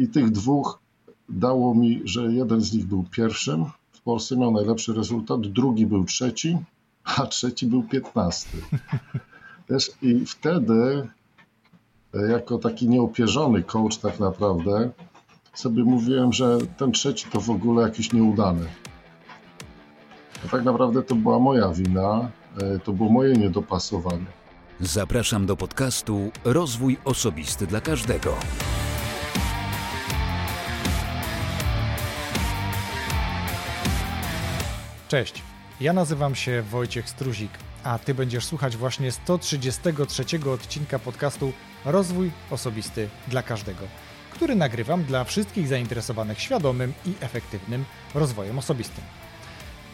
i tych dwóch dało mi, że jeden z nich był pierwszym w Polsce, miał najlepszy rezultat, drugi był trzeci, a trzeci był piętnasty. Też i wtedy, e, jako taki nieopierzony coach tak naprawdę, sobie mówiłem, że ten trzeci to w ogóle jakiś nieudany. A tak naprawdę to była moja wina, e, to było moje niedopasowanie. Zapraszam do podcastu Rozwój Osobisty dla Każdego. Cześć, ja nazywam się Wojciech Struzik, a Ty będziesz słuchać właśnie 133 odcinka podcastu Rozwój Osobisty dla Każdego, który nagrywam dla wszystkich zainteresowanych świadomym i efektywnym rozwojem osobistym.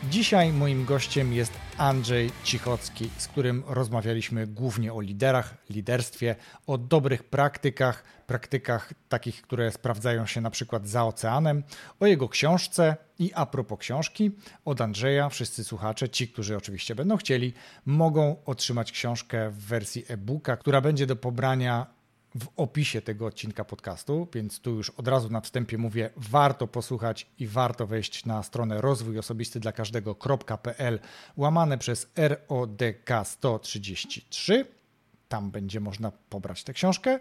Dzisiaj moim gościem jest Andrzej Cichocki, z którym rozmawialiśmy głównie o liderach, liderstwie, o dobrych praktykach, praktykach takich, które sprawdzają się na przykład za oceanem, o jego książce i a propos książki, od Andrzeja wszyscy słuchacze, ci, którzy oczywiście będą chcieli, mogą otrzymać książkę w wersji e-booka, która będzie do pobrania w opisie tego odcinka podcastu, więc tu już od razu na wstępie mówię, warto posłuchać i warto wejść na stronę rozwój osobisty dla każdego.pl łamane przez RODK 133. Tam będzie można pobrać tę książkę.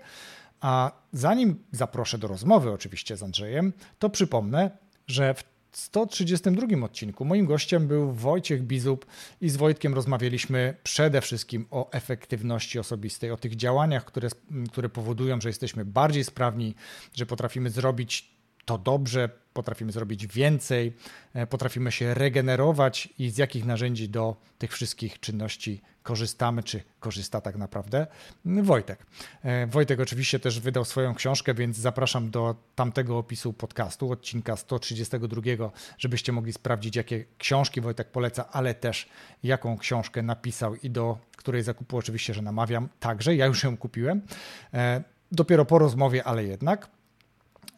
A zanim zaproszę do rozmowy oczywiście z Andrzejem, to przypomnę, że w 132 odcinku moim gościem był Wojciech Bizub i z Wojtkiem rozmawialiśmy przede wszystkim o efektywności osobistej, o tych działaniach, które, które powodują, że jesteśmy bardziej sprawni, że potrafimy zrobić to dobrze, potrafimy zrobić więcej, e, potrafimy się regenerować i z jakich narzędzi do tych wszystkich czynności korzystamy, czy korzysta tak naprawdę Wojtek. E, Wojtek oczywiście też wydał swoją książkę, więc zapraszam do tamtego opisu podcastu, odcinka 132, żebyście mogli sprawdzić, jakie książki Wojtek poleca, ale też jaką książkę napisał i do której zakupu oczywiście, że namawiam także. Ja już ją kupiłem. E, dopiero po rozmowie, ale jednak.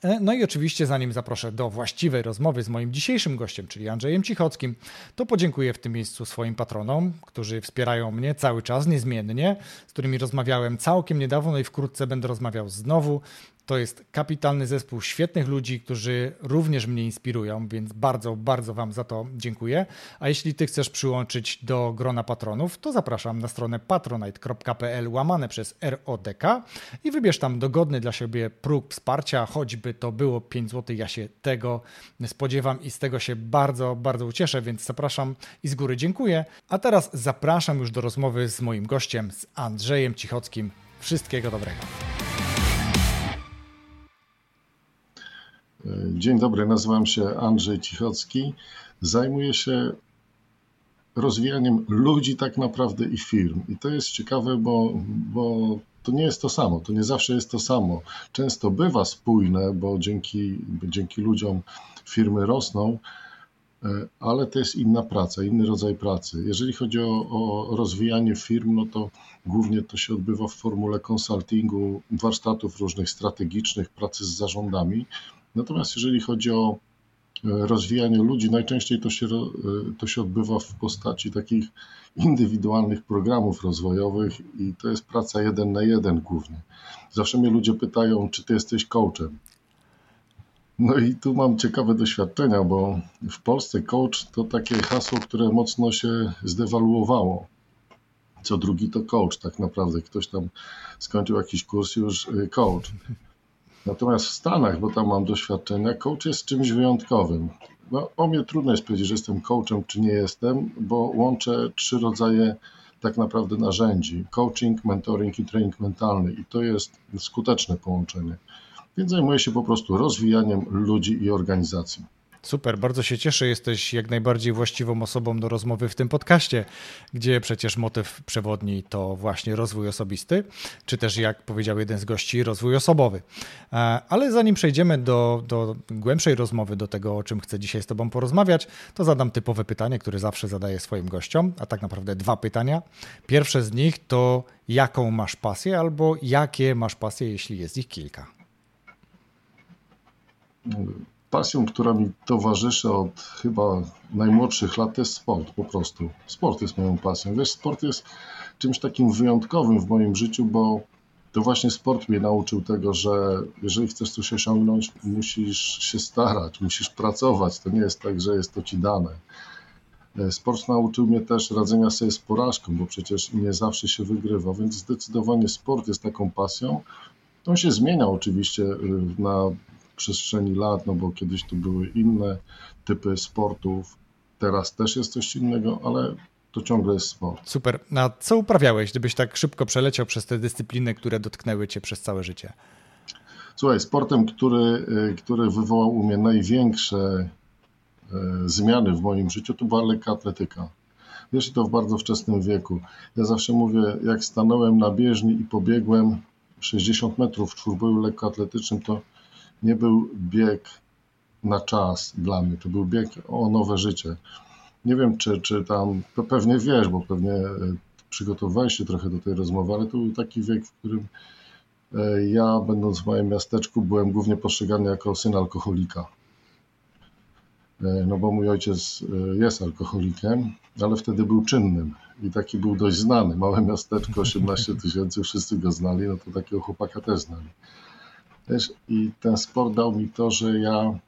E, no i oczywiście, zanim zaproszę do właściwej rozmowy z moim dzisiejszym gościem, czyli Andrzejem Cichockim, to podziękuję w tym miejscu swoim patronom, którzy wspierają mnie cały czas, niezmiennie, z którymi rozmawiałem całkiem niedawno no i wkrótce będę rozmawiał znowu. To jest kapitalny zespół świetnych ludzi, którzy również mnie inspirują, więc bardzo, bardzo Wam za to dziękuję. A jeśli Ty chcesz przyłączyć do grona patronów, to zapraszam na stronę patronite.pl łamane przez RODK i wybierz tam dogodny dla siebie próg wsparcia, choćby to było 5 zł. Ja się tego spodziewam i z tego się bardzo, bardzo ucieszę, więc zapraszam i z góry dziękuję. A teraz zapraszam już do rozmowy z moim gościem, z Andrzejem Cichockim. Wszystkiego dobrego. Dzień dobry, nazywam się Andrzej Cichocki. Zajmuję się rozwijaniem ludzi tak naprawdę i firm. I to jest ciekawe, bo, bo to nie jest to samo, to nie zawsze jest to samo. Często bywa spójne, bo dzięki, dzięki ludziom firmy rosną, e, ale to jest inna praca, inny rodzaj pracy. Jeżeli chodzi o, o rozwijanie firm, no to głównie to się odbywa w formule konsultingu, warsztatów różnych strategicznych, pracy z zarządami. Natomiast jeżeli chodzi o e, rozwijanie ludzi, najczęściej to się, e, to się odbywa w postaci takich indywidualnych programów rozwojowych i to jest praca jeden na jeden głównie. Zawsze mnie ludzie pytają, czy ty jesteś coachem. No i tu mam ciekawe doświadczenia, bo w Polsce coach to takie hasło, które mocno się zdewaluowało. Co drugi to coach, tak naprawdę. Ktoś tam skończył jakiś kurs już e, coach. Natomiast w Stanach, bo tam mam doświadczenia, coach jest czymś wyjątkowym. No, o mnie trudno jest powiedzieć, że jestem coachem, czy nie jestem, bo łączę trzy rodzaje tak naprawdę narzędzi: coaching, mentoring i trening mentalny, i to jest skuteczne połączenie. Więc zajmuję się po prostu rozwijaniem ludzi i organizacji. Super, bardzo się cieszę. Jesteś jak najbardziej właściwą osobą do rozmowy w tym podcaście, gdzie przecież motyw przewodni to właśnie rozwój osobisty, czy też, jak powiedział jeden z gości, rozwój osobowy. E, ale zanim przejdziemy do, do głębszej rozmowy, do tego, o czym chcę dzisiaj z Tobą porozmawiać, to zadam typowe pytanie, które zawsze zadaję swoim gościom, a tak naprawdę dwa pytania. Pierwsze z nich to, jaką masz pasję, albo jakie masz pasje, jeśli jest ich kilka pasją, która mi towarzyszy od chyba najmłodszych lat, to jest sport po prostu. Sport jest moją pasją. Wiesz, sport jest czymś takim wyjątkowym w moim życiu, bo to właśnie sport mnie nauczył tego, że jeżeli chcesz coś osiągnąć, musisz się starać, musisz pracować. To nie jest tak, że jest to ci dane. E, sport nauczył mnie też radzenia sobie z porażką, bo przecież nie zawsze się wygrywa, więc zdecydowanie sport jest taką pasją. On się zmienia oczywiście y, na przestrzeni lat, no bo kiedyś to były inne typy sportów, teraz też jest coś innego, ale to ciągle jest sport. Super. A co uprawiałeś, gdybyś tak szybko przeleciał przez te dyscypliny, które dotknęły cię przez całe życie? Słuchaj, sportem, który, y, który wywołał u mnie największe y, zmiany w moim życiu, to była lekka atletyka. Wiesz, to w bardzo wczesnym wieku. Ja zawsze mówię, jak stanąłem na bieżni i pobiegłem 60 metrów w czwórboju lekkoatletycznym, to nie był bieg na czas dla mnie, to był bieg o nowe życie. Nie wiem, czy, czy tam, pewnie wiesz, bo pewnie e, przygotowałeś się trochę do tej rozmowy, ale to był taki wiek, w którym e, ja, będąc w moim miasteczku, byłem głównie postrzegany jako syn alkoholika. E, no bo mój ojciec jest alkoholikiem, ale wtedy był czynnym i taki był dość znany. Małe miasteczko, 18 tysięcy, wszyscy go znali, no to takiego chłopaka też znali. Wiesz, I ten sport dał mi to, że ja,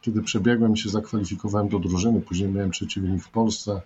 kiedy przebiegłem się zakwalifikowałem do drużyny, później miałem przeciwnik w Polsce,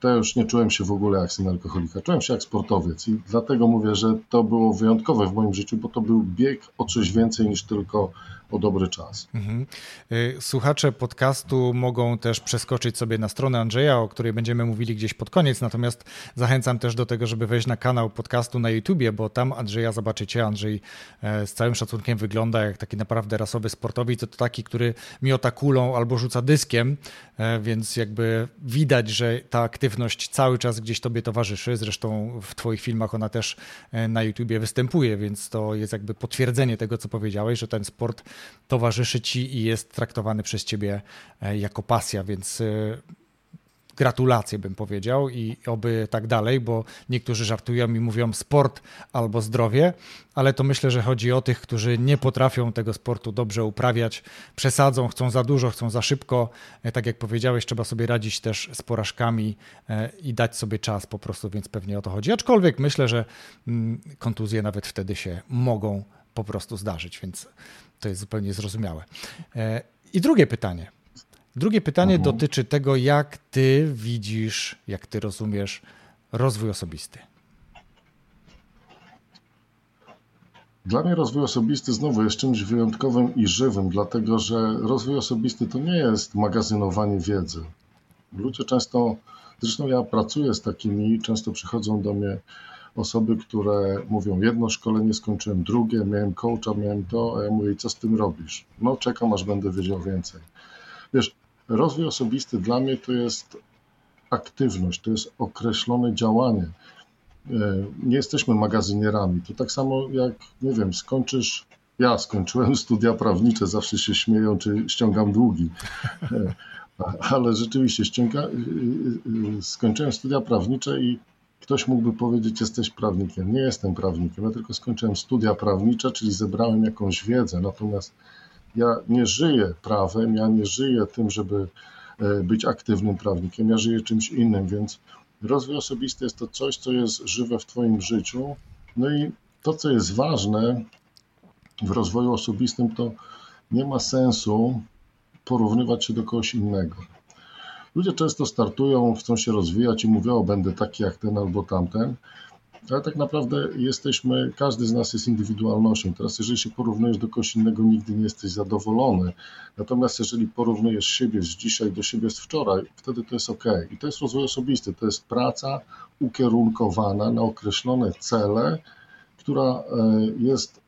to już nie czułem się w ogóle jak syn alkoholika, czułem się jak sportowiec i dlatego mówię, że to było wyjątkowe w moim życiu, bo to był bieg o coś więcej niż tylko o dobry czas. Mhm. Y, słuchacze podcastu mogą też przeskoczyć sobie na stronę Andrzeja, o której będziemy mówili gdzieś pod koniec, natomiast zachęcam też do tego, żeby wejść na kanał podcastu na YouTubie, bo tam Andrzeja zobaczycie. Andrzej e, z całym szacunkiem wygląda jak taki naprawdę rasowy sportowiec, to taki, który miota kulą albo rzuca dyskiem, e, więc jakby widać, że ta aktywność cały czas gdzieś tobie towarzyszy. Zresztą w twoich filmach ona też e, na YouTubie występuje, więc to jest jakby potwierdzenie tego, co powiedziałeś, że ten sport towarzyszy ci i jest traktowany przez ciebie e, jako pasja, więc e, gratulacje bym powiedział i oby tak dalej, bo niektórzy żartują i mówią sport albo zdrowie, ale to myślę, że chodzi o tych, którzy nie potrafią tego sportu dobrze uprawiać, przesadzą, chcą za dużo, chcą za szybko. E, tak jak powiedziałeś, trzeba sobie radzić też z porażkami i dać sobie czas po prostu, więc pewnie o to chodzi. Aczkolwiek myślę, że mm, kontuzje nawet wtedy się mogą po prostu zdarzyć, więc to jest zupełnie zrozumiałe. E, I drugie pytanie. Drugie pytanie mhm. dotyczy tego, jak ty widzisz, jak ty rozumiesz rozwój osobisty. Dla mnie rozwój osobisty znowu jest czymś wyjątkowym i żywym, dlatego że rozwój osobisty to nie jest magazynowanie wiedzy. Ludzie często, zresztą ja pracuję z takimi, często przychodzą do mnie osoby, które mówią jedno szkolenie skończyłem, drugie, miałem coacha, miałem to, a ja mówię, co z tym robisz? No czekam, aż będę wiedział więcej. Wiesz, rozwój osobisty dla mnie to jest aktywność, to jest określone działanie. E, nie jesteśmy magazynierami. To tak samo jak, nie wiem, skończysz ja skończyłem studia prawnicze, zawsze się śmieją, czy ściągam długi. E, ale rzeczywiście ściąga, y, skończyłem studia prawnicze i Ktoś mógłby powiedzieć, jesteś prawnikiem. Nie jestem prawnikiem, ja tylko skończyłem studia prawnicze, czyli zebrałem jakąś wiedzę. Natomiast ja nie żyję prawem, ja nie żyję tym, żeby e, być aktywnym prawnikiem, ja żyję czymś innym, więc rozwój osobisty jest to coś, co jest żywe w Twoim życiu. No i to, co jest ważne w rozwoju osobistym, to nie ma sensu porównywać się do kogoś innego. Ludzie często startują, chcą się rozwijać i mówią, o będę taki jak ten albo tamten, ale tak naprawdę jesteśmy, każdy z nas jest indywidualnością. Teraz, jeżeli się porównujesz do kogoś innego, nigdy nie jesteś zadowolony. Natomiast jeżeli porównujesz siebie z dzisiaj do siebie z wczoraj, wtedy to jest ok. I to jest rozwój osobisty, to jest praca ukierunkowana na określone cele, która e, jest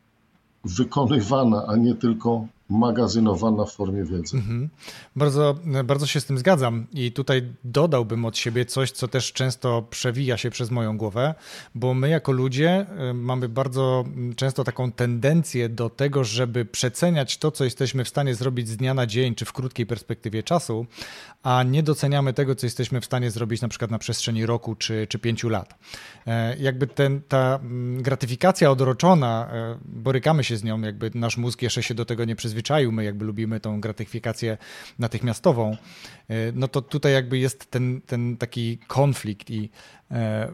wykonywana, a nie tylko magazynowana w formie wiedzy. Mhm. Bardzo, bardzo się z tym zgadzam i tutaj dodałbym od siebie coś, co też często przewija się przez moją głowę, bo my jako ludzie y, mamy bardzo często taką tendencję do tego, żeby przeceniać to, co jesteśmy w stanie zrobić z dnia na dzień, czy w krótkiej perspektywie czasu, a nie doceniamy tego, co jesteśmy w stanie zrobić na przykład na przestrzeni roku czy, czy pięciu lat. E, jakby ten, ta mm, gratyfikacja odroczona, e, borykamy się z nią, jakby nasz mózg jeszcze się do tego nie przyzwyczaił, przyzwyczaił, my jakby lubimy tą gratyfikację natychmiastową, no to tutaj jakby jest ten, ten taki konflikt i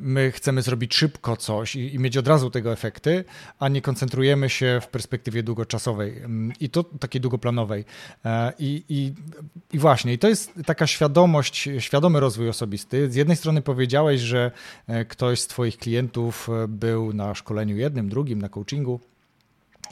my chcemy zrobić szybko coś i, i mieć od razu tego efekty, a nie koncentrujemy się w perspektywie długoczasowej mm, i to takiej długoplanowej. I, i, I właśnie, i to jest taka świadomość, świadomy rozwój osobisty. Z jednej strony powiedziałeś, że ktoś z Twoich klientów był na szkoleniu jednym, drugim, na coachingu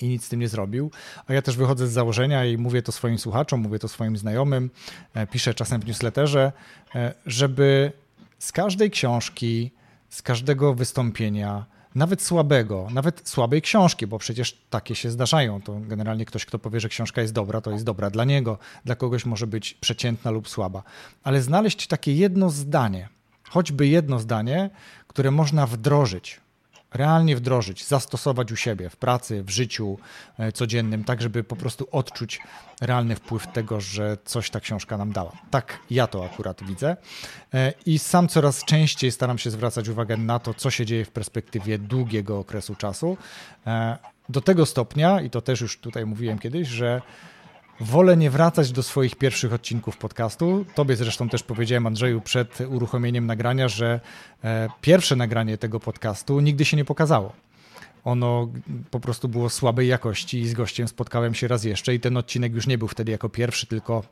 i nic z tym nie zrobił. A ja też wychodzę z założenia i mówię to swoim słuchaczom, mówię to swoim znajomym, e, piszę czasem w newsletterze, e, żeby z każdej książki, z każdego wystąpienia, nawet słabego, nawet słabej książki, bo przecież takie się zdarzają. To generalnie ktoś, kto powie, że książka jest dobra, to jest dobra dla niego, dla kogoś może być przeciętna lub słaba. Ale znaleźć takie jedno zdanie, choćby jedno zdanie, które można wdrożyć realnie wdrożyć, zastosować u siebie w pracy, w życiu e, codziennym, tak żeby po prostu odczuć realny wpływ tego, że coś ta książka nam dała. Tak ja to akurat widzę. E, I sam coraz częściej staram się zwracać uwagę na to, co się dzieje w perspektywie długiego okresu czasu. E, do tego stopnia, i to też już tutaj mówiłem kiedyś, że Wolę nie wracać do swoich pierwszych odcinków podcastu. Tobie zresztą też powiedziałem, Andrzeju, przed uruchomieniem nagrania, że e, pierwsze nagranie tego podcastu nigdy się nie pokazało. Ono po prostu było słabej jakości i z gościem spotkałem się raz jeszcze i ten odcinek już nie był wtedy jako pierwszy, tylko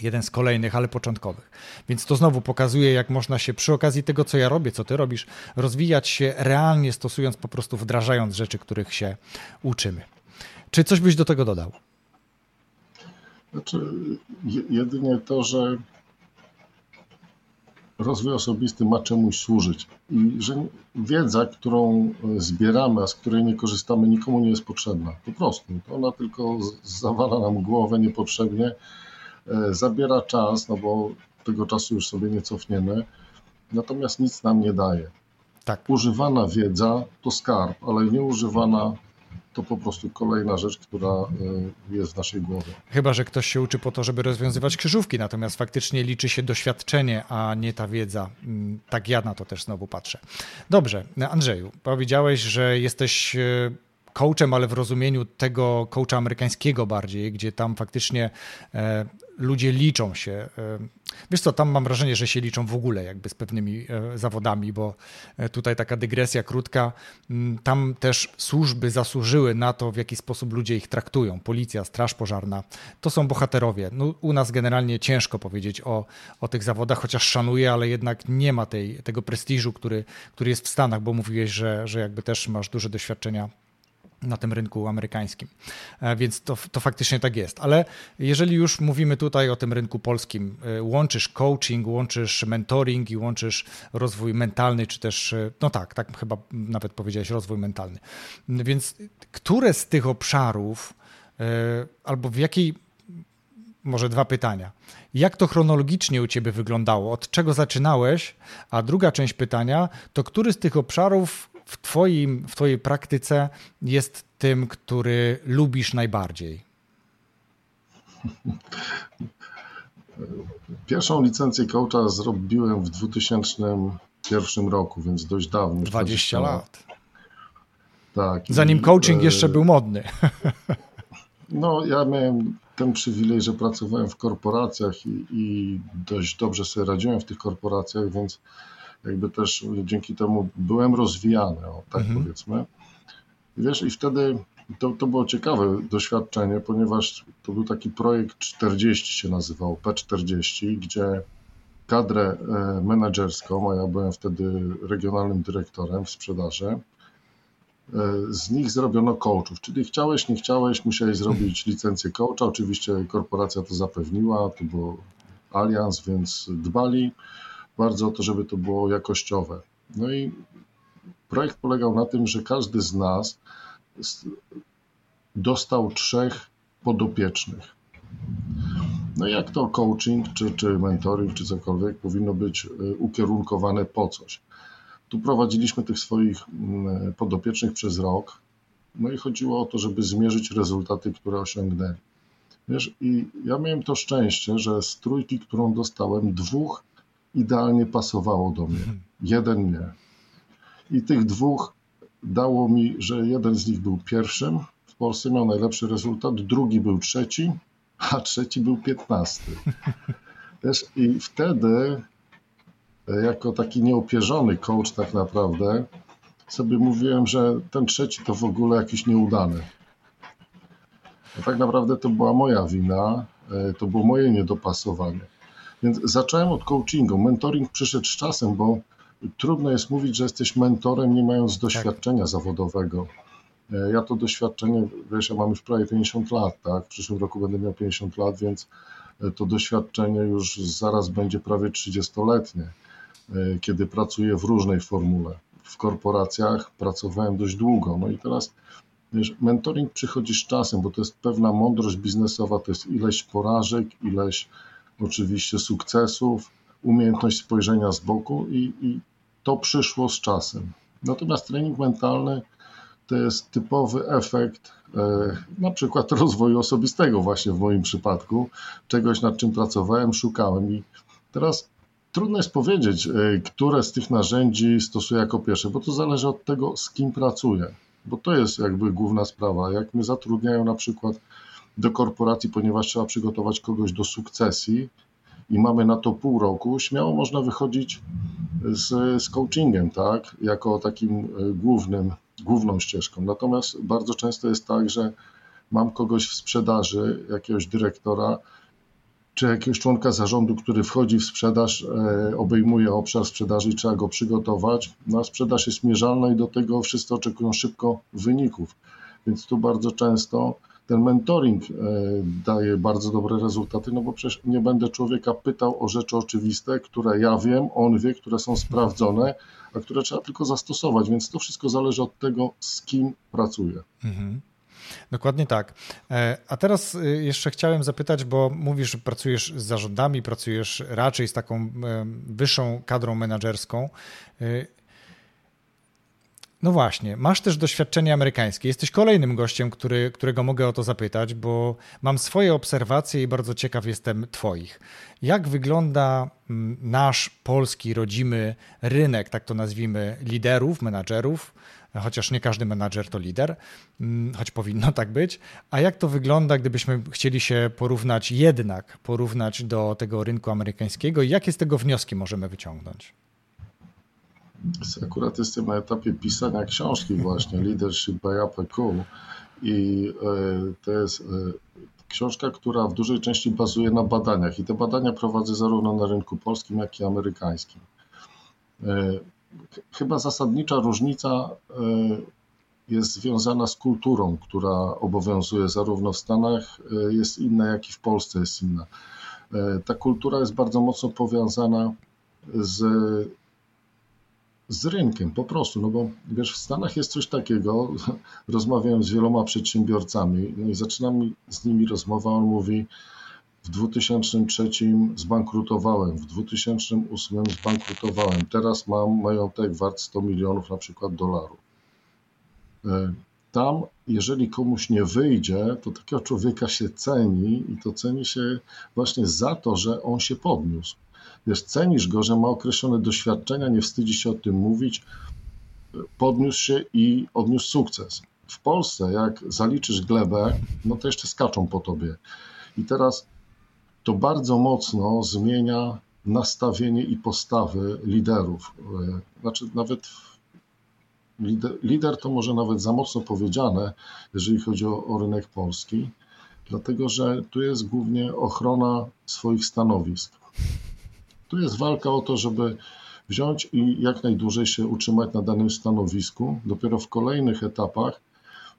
jeden z kolejnych, ale początkowych. Więc to znowu pokazuje, jak można się przy okazji tego, co ja robię, co ty robisz, rozwijać się realnie, stosując po prostu, wdrażając rzeczy, których się uczymy. Czy coś byś do tego dodał? Znaczy, jedynie to, że rozwój osobisty ma czemuś służyć i że wiedza, którą zbieramy, a z której nie korzystamy, nikomu nie jest potrzebna. Po prostu. Ona tylko zawala nam głowę niepotrzebnie, e, zabiera czas, no bo tego czasu już sobie nie cofniemy, natomiast nic nam nie daje. Tak. Używana wiedza to skarb, ale nieużywana to po prostu kolejna rzecz, która y, jest w naszej głowie. Chyba, że ktoś się uczy po to, żeby rozwiązywać krzyżówki, natomiast faktycznie liczy się doświadczenie, a nie ta wiedza. Mm, tak ja na to też znowu patrzę. Dobrze, Andrzeju, powiedziałeś, że jesteś y, coachem, ale w rozumieniu tego coacha amerykańskiego bardziej, gdzie tam faktycznie e, ludzie liczą się. E, wiesz co, tam mam wrażenie, że się liczą w ogóle jakby z pewnymi e, zawodami, bo tutaj taka dygresja krótka. Mm, tam też służby zasłużyły na to, w jaki sposób ludzie ich traktują. Policja, straż pożarna, to są bohaterowie. No, u nas generalnie ciężko powiedzieć o, o tych zawodach, chociaż szanuję, ale jednak nie ma tej, tego prestiżu, który, który jest w Stanach, bo mówiłeś, że, że jakby też masz duże doświadczenia na tym rynku amerykańskim. E, więc to, to faktycznie tak jest. Ale jeżeli już mówimy tutaj o tym rynku polskim, e, łączysz coaching, łączysz mentoring i łączysz rozwój mentalny, czy też, e, no tak, tak chyba nawet powiedziałeś, rozwój mentalny. Więc które z tych obszarów, albo w jakiej, może dwa pytania. Jak to chronologicznie u ciebie wyglądało? Od czego zaczynałeś? A druga część pytania to, który z tych obszarów w, twoim, w Twojej praktyce jest tym, który lubisz najbardziej? Pierwszą licencję coacha zrobiłem w 2001 roku, więc dość dawno. 20, 20 lat. Tak. Zanim coaching jeszcze był modny. No, ja miałem ten przywilej, że pracowałem w korporacjach i, i dość dobrze sobie radziłem w tych korporacjach, więc jakby też dzięki temu byłem rozwijany, o, tak mhm. powiedzmy. I wiesz, i wtedy to, to było ciekawe doświadczenie, ponieważ to był taki projekt 40 się nazywał, P40, gdzie kadrę e, menedżerską, a ja byłem wtedy regionalnym dyrektorem w sprzedaży, e, z nich zrobiono coachów, czyli chciałeś, nie chciałeś, musiałeś zrobić licencję coacha. Oczywiście korporacja to zapewniła, to był alians, więc dbali bardzo o to, żeby to było jakościowe. No i projekt polegał na tym, że każdy z nas dostał trzech podopiecznych. No jak to coaching, czy, czy mentoring, czy cokolwiek powinno być y, ukierunkowane po coś. Tu prowadziliśmy tych swoich mm, podopiecznych przez rok, no i chodziło o to, żeby zmierzyć rezultaty, które osiągnęli. Wiesz, i ja miałem to szczęście, że z trójki, którą dostałem, dwóch idealnie pasowało do mnie. Jeden nie. I tych dwóch dało mi, że jeden z nich był pierwszym w Polsce miał najlepszy rezultat, drugi był trzeci, a trzeci był piętnasty. Wiesz, I wtedy, e, jako taki nieopierzony coach tak naprawdę, sobie mówiłem, że ten trzeci to w ogóle jakiś nieudany. A tak naprawdę to była moja wina, e, to było moje niedopasowanie. Więc zacząłem od coachingu. Mentoring przyszedł z czasem, bo trudno jest mówić, że jesteś mentorem, nie mając tak. doświadczenia tak. zawodowego. E, ja to doświadczenie, wiesz, ja mam już prawie 50 lat, tak? W przyszłym roku będę miał 50 lat, więc e, to doświadczenie już zaraz będzie prawie 30-letnie, e, kiedy pracuję w różnej formule. W korporacjach pracowałem dość długo, no i teraz wiesz, mentoring przychodzi z czasem, bo to jest pewna mądrość biznesowa, to jest ileś porażek, ileś oczywiście sukcesów, umiejętność spojrzenia z boku i, i to przyszło z czasem. Natomiast trening mentalny to jest typowy efekt e, na przykład rozwoju osobistego właśnie w moim przypadku, czegoś nad czym pracowałem, szukałem i teraz trudno jest powiedzieć, e, które z tych narzędzi stosuję jako pierwsze, bo to zależy od tego, z kim pracuję, bo to jest jakby główna sprawa. Jak mnie zatrudniają na przykład do korporacji, ponieważ trzeba przygotować kogoś do sukcesji i mamy na to pół roku, śmiało można wychodzić z, z coachingiem, tak, jako takim e, głównym główną ścieżką. Natomiast bardzo często jest tak, że mam kogoś w sprzedaży, jakiegoś dyrektora, czy jakiegoś członka zarządu, który wchodzi w sprzedaż, e, obejmuje obszar sprzedaży i trzeba go przygotować. No sprzedaż jest mierzalna i do tego wszyscy oczekują szybko wyników. Więc tu bardzo często ten mentoring e, daje bardzo dobre rezultaty, no bo przecież nie będę człowieka pytał o rzeczy oczywiste, które ja wiem, on wie, które są sprawdzone, a które trzeba tylko zastosować, więc to wszystko zależy od tego, z kim pracuję. Mhm. Dokładnie tak. E, a teraz e, jeszcze chciałem zapytać, bo mówisz, że pracujesz z zarządami, pracujesz raczej z taką wyższą kadrą menedżerską. No właśnie, masz też doświadczenie amerykańskie. Jesteś kolejnym gościem, który, którego mogę o to zapytać, bo mam swoje obserwacje i bardzo ciekaw jestem Twoich. Jak wygląda mm, nasz polski, rodzimy rynek, tak to nazwijmy, liderów, menadżerów? Chociaż nie każdy menadżer to lider, mm, choć powinno tak być. A jak to wygląda, gdybyśmy chcieli się porównać, jednak porównać do tego rynku amerykańskiego i jakie z tego wnioski możemy wyciągnąć? Akurat jestem na etapie pisania książki właśnie, Leadership by APQ i e, to jest e, książka, która w dużej części bazuje na badaniach i te badania prowadzę zarówno na rynku polskim, jak i amerykańskim. E, chyba zasadnicza różnica jest związana z kulturą, która obowiązuje zarówno w Stanach, jest inna, jak i w Polsce jest inna. Ta kultura jest bardzo mocno powiązana z z rynkiem po prostu, no bo wiesz, w Stanach jest coś takiego, rozmawiałem z wieloma przedsiębiorcami no i zaczynam z nimi rozmowę, on mówi w 2003 zbankrutowałem, w 2008 zbankrutowałem, teraz mam majątek wart 100 milionów na przykład dolarów. E, tam, jeżeli komuś nie wyjdzie, to takiego człowieka się ceni i to ceni się właśnie za to, że on się podniósł wiesz, cenisz go, że ma określone doświadczenia, nie wstydzi się o tym mówić, podniósł się i odniósł sukces. W Polsce, jak zaliczysz glebę, no to jeszcze skaczą po tobie. I teraz to bardzo mocno zmienia nastawienie i postawy liderów. Znaczy, nawet lider, lider to może nawet za mocno powiedziane, jeżeli chodzi o, o rynek polski, dlatego że tu jest głównie ochrona swoich stanowisk. Tu jest walka o to, żeby wziąć i jak najdłużej się utrzymać na danym stanowisku. Dopiero w kolejnych etapach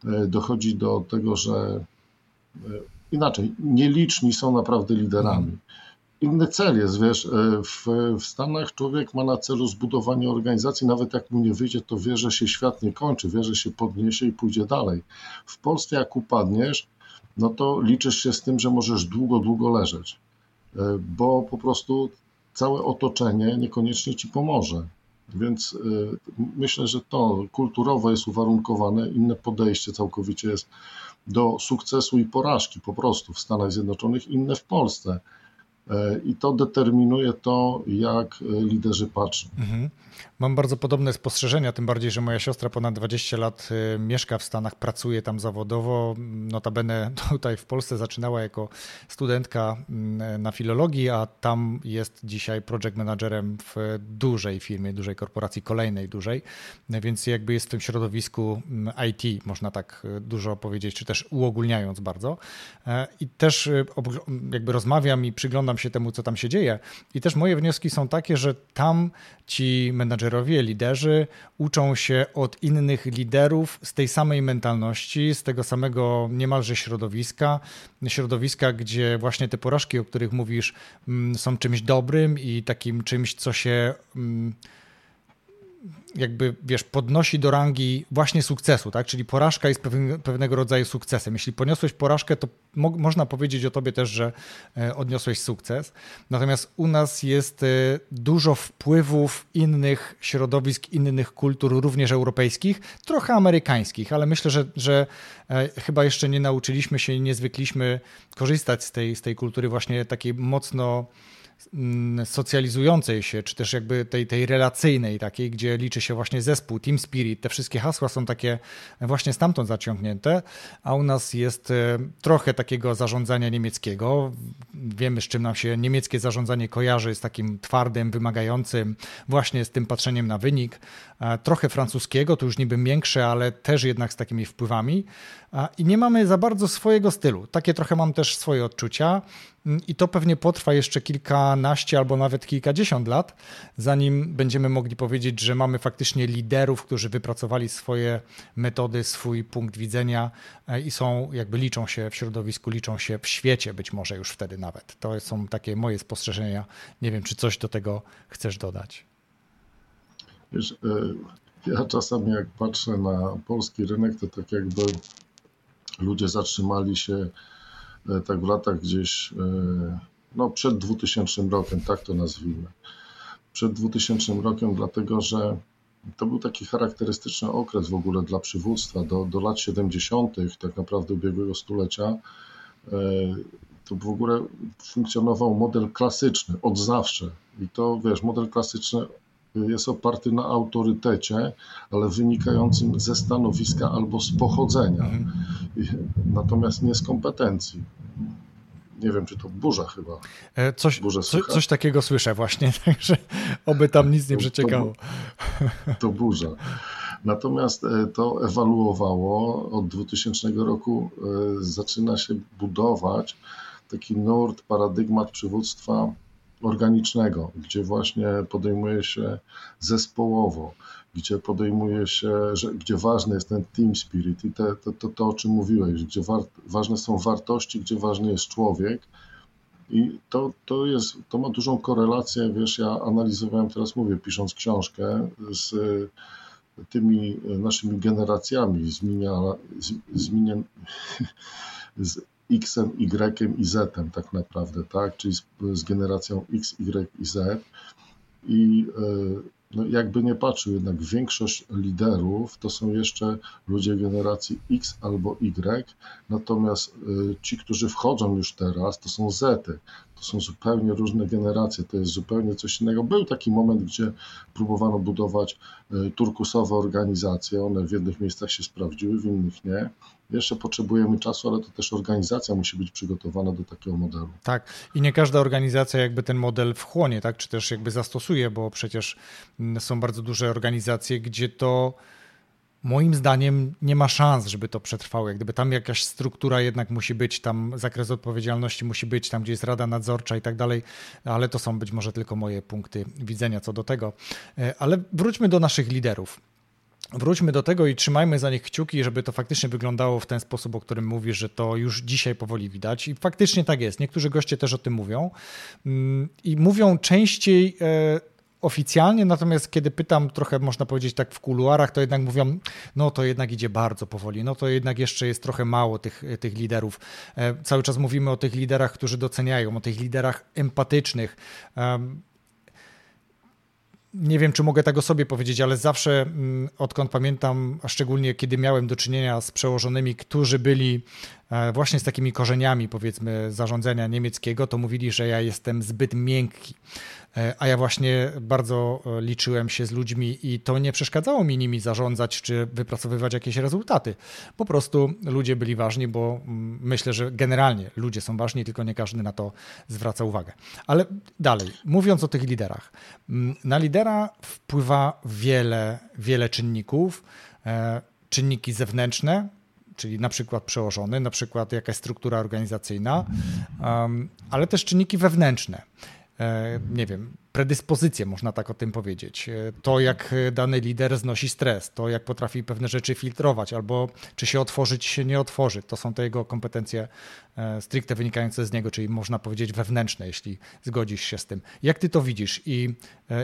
e, dochodzi do tego, że e, inaczej, nieliczni są naprawdę liderami. Inny cel jest, wiesz, e, w, w Stanach człowiek ma na celu zbudowanie organizacji, nawet jak mu nie wyjdzie, to wie, że się świat nie kończy, wie, że się podniesie i pójdzie dalej. W Polsce jak upadniesz, no to liczysz się z tym, że możesz długo, długo leżeć, bo po prostu całe otoczenie niekoniecznie ci pomoże. Więc y, myślę, że to kulturowo jest uwarunkowane, inne podejście całkowicie jest do sukcesu i porażki po prostu w Stanach Zjednoczonych, inne w Polsce. I to determinuje to, jak liderzy patrzą. Mhm. Mam bardzo podobne spostrzeżenia, tym bardziej, że moja siostra ponad 20 lat y, mieszka w Stanach, pracuje tam zawodowo. Notabene tutaj w Polsce zaczynała jako studentka mm, na filologii, a tam jest dzisiaj project managerem w dużej firmie, dużej korporacji, kolejnej dużej, więc jakby jest w tym środowisku mm, IT, można tak dużo powiedzieć, czy też uogólniając bardzo. E, I też jakby rozmawiam i przyglądam się temu, co tam się dzieje. I też moje wnioski są takie, że tam ci menadżerowie, liderzy uczą się od innych liderów z tej samej mentalności, z tego samego niemalże środowiska. Środowiska, gdzie właśnie te porażki, o których mówisz, mm, są czymś dobrym i takim czymś, co się mm, jakby, wiesz, podnosi do rangi właśnie sukcesu, tak? Czyli porażka jest pewnego rodzaju sukcesem. Jeśli poniosłeś porażkę, to mo można powiedzieć o tobie też, że e, odniosłeś sukces. Natomiast u nas jest e, dużo wpływów innych środowisk, innych kultur, również europejskich, trochę amerykańskich, ale myślę, że, że e, chyba jeszcze nie nauczyliśmy się i nie zwykliśmy korzystać z tej, z tej kultury właśnie takiej mocno socjalizującej się, czy też jakby tej, tej relacyjnej takiej, gdzie liczy się właśnie zespół, team spirit, te wszystkie hasła są takie właśnie stamtąd zaciągnięte, a u nas jest e, trochę takiego zarządzania niemieckiego. Wiemy, z czym nam się niemieckie zarządzanie kojarzy, z takim twardym, wymagającym, właśnie z tym patrzeniem na wynik. E, trochę francuskiego, to już niby miększe, ale też jednak z takimi wpływami. I nie mamy za bardzo swojego stylu. Takie trochę mam też swoje odczucia. Mm, I to pewnie potrwa jeszcze kilkanaście albo nawet kilkadziesiąt lat, zanim będziemy mogli powiedzieć, że mamy faktycznie liderów, którzy wypracowali swoje metody, swój punkt widzenia e, i są, jakby liczą się w środowisku, liczą się w świecie, być może już wtedy nawet. To są takie moje spostrzeżenia. Nie wiem, czy coś do tego chcesz dodać. Wiesz, e, ja czasami jak patrzę na polski rynek, to tak jakby ludzie zatrzymali się tak w latach gdzieś e, no, przed 2000 rokiem, tak to nazwijmy. Przed 2000 rokiem, dlatego że to był taki charakterystyczny okres w ogóle dla przywództwa. Do, do lat 70., tak naprawdę ubiegłego stulecia, e, to w ogóle funkcjonował model klasyczny od zawsze. I to wiesz, model klasyczny jest oparty na autorytecie, ale wynikającym ze stanowiska albo z pochodzenia, mhm. natomiast nie z kompetencji. Nie wiem, czy to burza chyba. E, coś, co, coś takiego słyszę właśnie, także oby tam nic nie przeciekało. To, to burza. Natomiast e, to ewaluowało od 2000 roku, e, zaczyna się budować taki nurt, paradygmat przywództwa organicznego, gdzie właśnie podejmuje się zespołowo, gdzie podejmuje się, że, gdzie ważny jest ten team spirit i te, to, to, to, o czym mówiłeś, gdzie war, ważne są wartości, gdzie ważny jest człowiek. I to, to, jest, to ma dużą korelację, wiesz, ja analizowałem, teraz mówię, pisząc książkę, z tymi naszymi generacjami, zmienia, zmienia, z, X-em, Y i Z tak naprawdę, tak? Czyli z, z generacją X, Y i Z. I e, no jakby nie patrzył, jednak większość liderów to są jeszcze ludzie generacji X albo Y, natomiast e, ci, którzy wchodzą już teraz, to są Zety. To są zupełnie różne generacje, to jest zupełnie coś innego. Był taki moment, gdzie próbowano budować e, turkusowe organizacje, one w jednych miejscach się sprawdziły, w innych nie. Jeszcze potrzebujemy czasu, ale to też organizacja musi być przygotowana do takiego modelu. Tak, i nie każda organizacja jakby ten model wchłonie, tak, czy też jakby zastosuje, bo przecież mm, są bardzo duże organizacje, gdzie to moim zdaniem nie ma szans, żeby to przetrwało. Jak gdyby tam jakaś struktura jednak musi być, tam zakres odpowiedzialności musi być, tam gdzie jest rada nadzorcza i tak dalej, ale to są być może tylko moje punkty widzenia co do tego. E, ale wróćmy do naszych liderów. Wróćmy do tego i trzymajmy za nich kciuki, żeby to faktycznie wyglądało w ten sposób, o którym mówisz, że to już dzisiaj powoli widać. I faktycznie tak jest. Niektórzy goście też o tym mówią. Mm, I mówią częściej e, oficjalnie, natomiast kiedy pytam trochę, można powiedzieć tak w kuluarach, to jednak mówią, no to jednak idzie bardzo powoli, no to jednak jeszcze jest trochę mało tych, tych liderów. E, cały czas mówimy o tych liderach, którzy doceniają, o tych liderach empatycznych nie wiem, czy mogę tego sobie powiedzieć, ale zawsze mm, odkąd pamiętam, a szczególnie kiedy miałem do czynienia z przełożonymi, którzy byli e, właśnie z takimi korzeniami, powiedzmy, zarządzania niemieckiego, to mówili, że ja jestem zbyt miękki. E, a ja właśnie bardzo e, liczyłem się z ludźmi i to nie przeszkadzało mi nimi zarządzać czy wypracowywać jakieś rezultaty. Po prostu ludzie byli ważni, bo mm, myślę, że generalnie ludzie są ważni, tylko nie każdy na to zwraca uwagę. Ale dalej, mówiąc o tych liderach. Mm, na lidera wpływa wiele, wiele czynników. E, czynniki zewnętrzne, czyli na przykład przełożony, na przykład jakaś struktura organizacyjna, ale też czynniki wewnętrzne. E, nie wiem, predyspozycje, można tak o tym powiedzieć. E, to, jak dany lider znosi stres, to, jak potrafi pewne rzeczy filtrować, albo czy się otworzy, czy się nie otworzy. To są te jego kompetencje e, stricte wynikające z niego, czyli można powiedzieć wewnętrzne, jeśli zgodzisz się z tym. Jak ty to widzisz i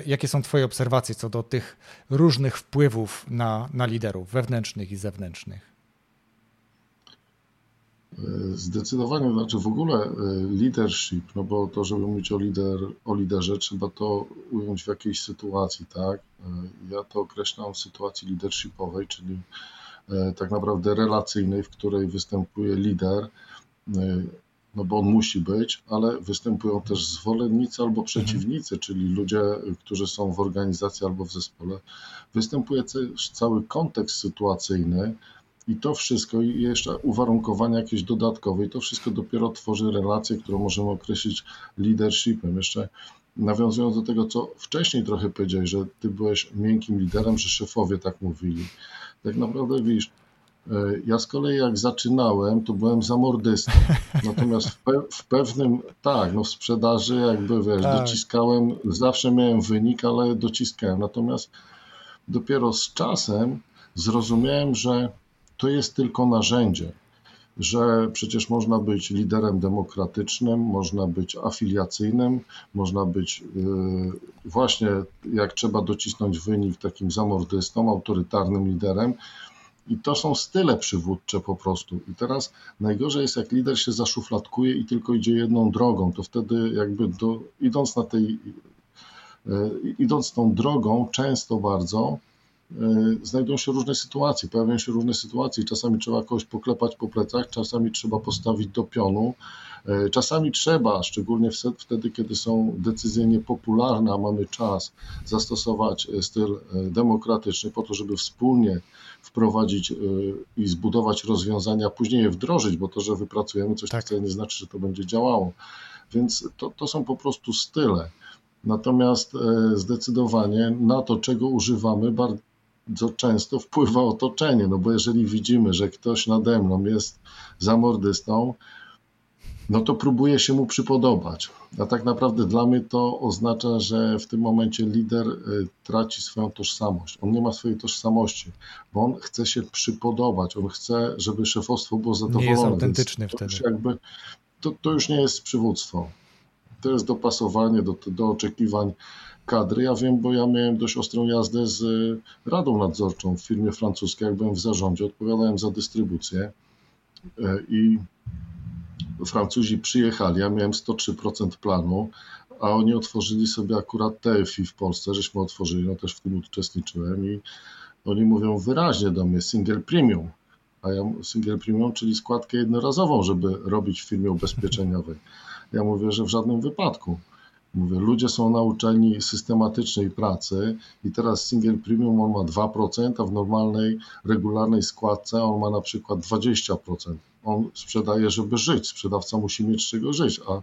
jakie są twoje obserwacje co do tych różnych wpływów na, na liderów wewnętrznych i zewnętrznych? Zdecydowanie, znaczy w ogóle e, leadership, no bo to, żeby mówić o, lider, o liderze, trzeba to ująć w jakiejś sytuacji, tak? E, ja to określam w sytuacji leadershipowej, czyli e, tak naprawdę relacyjnej, w której występuje lider, no bo on musi być, ale występują też zwolennicy albo przeciwnicy, czyli ludzie, którzy są w organizacji albo w zespole. Występuje też cały kontekst sytuacyjny, i to wszystko, i jeszcze uwarunkowania jakieś dodatkowe, i to wszystko dopiero tworzy relację, którą możemy określić leadershipem. Jeszcze nawiązując do tego, co wcześniej trochę powiedziałeś, że ty byłeś miękkim liderem, że szefowie tak mówili. Tak naprawdę widzisz, e, ja z kolei jak zaczynałem, to byłem zamordystą. Natomiast w, pe w, pewnym, tak, no w sprzedaży jakby, wiesz, tak. dociskałem, zawsze miałem wynik, ale dociskałem. Natomiast dopiero z czasem zrozumiałem, że to jest tylko narzędzie, że przecież można być liderem demokratycznym, można być afiliacyjnym, można być yy, właśnie, jak trzeba docisnąć wynik, takim zamordystą, autorytarnym liderem. I to są style przywódcze po prostu. I teraz najgorzej jest, jak lider się zaszufladkuje i tylko idzie jedną drogą, to wtedy jakby do, idąc na tej, yy, idąc tą drogą, często bardzo, znajdują się różne sytuacje, pojawiają się różne sytuacje. Czasami trzeba kogoś poklepać po plecach, czasami trzeba postawić do pionu, e, czasami trzeba, szczególnie wtedy, kiedy są decyzje niepopularne, a mamy czas, zastosować e, styl demokratyczny po to, żeby wspólnie wprowadzić i zbudować rozwiązania, później je wdrożyć, bo to, że wypracujemy coś, tak. wcale nie znaczy, że to będzie działało. Więc to, to są po prostu style. Natomiast zdecydowanie na to, czego używamy, bardzo często wpływa otoczenie, no bo jeżeli widzimy, że ktoś nade mną jest zamordystą, no to próbuje się mu przypodobać. A tak naprawdę dla mnie to oznacza, że w tym momencie lider y, traci swoją tożsamość. On nie ma swojej tożsamości, bo on chce się przypodobać, on chce, żeby szefostwo było zadowolone. Nie jest autentyczny wtedy. Jakby, to, to już nie jest przywództwo. To jest dopasowanie do, do oczekiwań kadry. Ja wiem, bo ja miałem dość ostrą jazdę z e, radą nadzorczą w firmie francuskiej, jak byłem w zarządzie, odpowiadałem za dystrybucję e, i Francuzi przyjechali, ja miałem 103% planu, a oni otworzyli sobie akurat TFI w Polsce, żeśmy otworzyli, no też w tym uczestniczyłem i oni mówią wyraźnie do mnie single premium, a ja single premium, czyli składkę jednorazową, żeby robić w firmie ubezpieczeniowej. Ja mówię, że w żadnym wypadku. Mówię, ludzie są nauczeni systematycznej pracy i teraz single premium on ma 2%, a w normalnej, regularnej składce on ma na przykład 20%. On sprzedaje, żeby żyć, sprzedawca musi mieć z czego żyć, a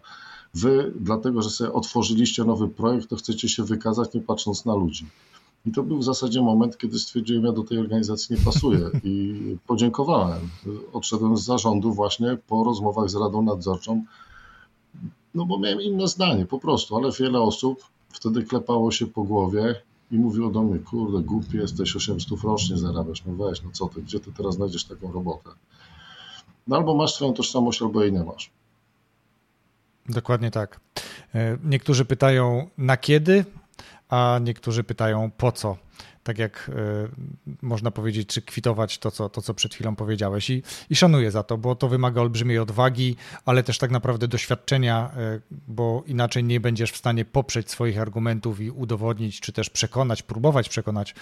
wy, dlatego że sobie otworzyliście nowy projekt, to chcecie się wykazać nie patrząc na ludzi. I to był w zasadzie moment, kiedy stwierdziłem, ja do tej organizacji nie pasuję i podziękowałem. Odszedłem z zarządu właśnie po rozmowach z Radą Nadzorczą, no bo miałem inne zdanie po prostu, ale wiele osób wtedy klepało się po głowie i mówiło do mnie, kurde, głupi jesteś, 800 rocznie zarabiasz, no weź, no co ty, gdzie ty teraz znajdziesz taką robotę? No albo masz swoją tożsamość, albo jej nie masz. Dokładnie tak. E, niektórzy pytają na kiedy, a niektórzy pytają po co tak jak można powiedzieć, czy kwitować to, co, to, co przed chwilą powiedziałeś. I, I szanuję za to, bo to wymaga olbrzymiej odwagi, ale też tak naprawdę doświadczenia, bo inaczej nie będziesz w stanie poprzeć swoich argumentów i udowodnić, czy też przekonać, próbować przekonać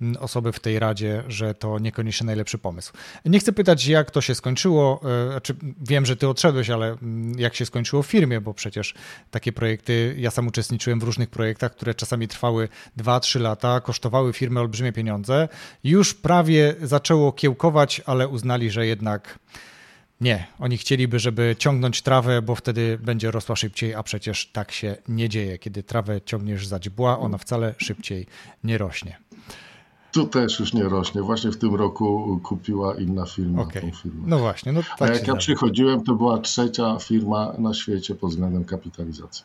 mm, osoby w tej radzie, że to niekoniecznie najlepszy pomysł. Nie chcę pytać, jak to się skończyło. Znaczy, wiem, że ty odszedłeś, ale mm, jak się skończyło w firmie, bo przecież takie projekty, ja sam uczestniczyłem w różnych projektach, które czasami trwały 2-3 lata, kosztowały firmę olbrzymie pieniądze. Już prawie zaczęło kiełkować, ale uznali, że jednak nie, oni chcieliby, żeby ciągnąć trawę, bo wtedy będzie rosła szybciej, a przecież tak się nie dzieje. Kiedy trawę ciągniesz za dziebła, ona wcale szybciej nie rośnie. Tu też już nie rośnie. Właśnie w tym roku kupiła inna firma okay. tą firmę. No właśnie. No tak a jak ja przychodziłem, to była trzecia firma na świecie pod względem kapitalizacji.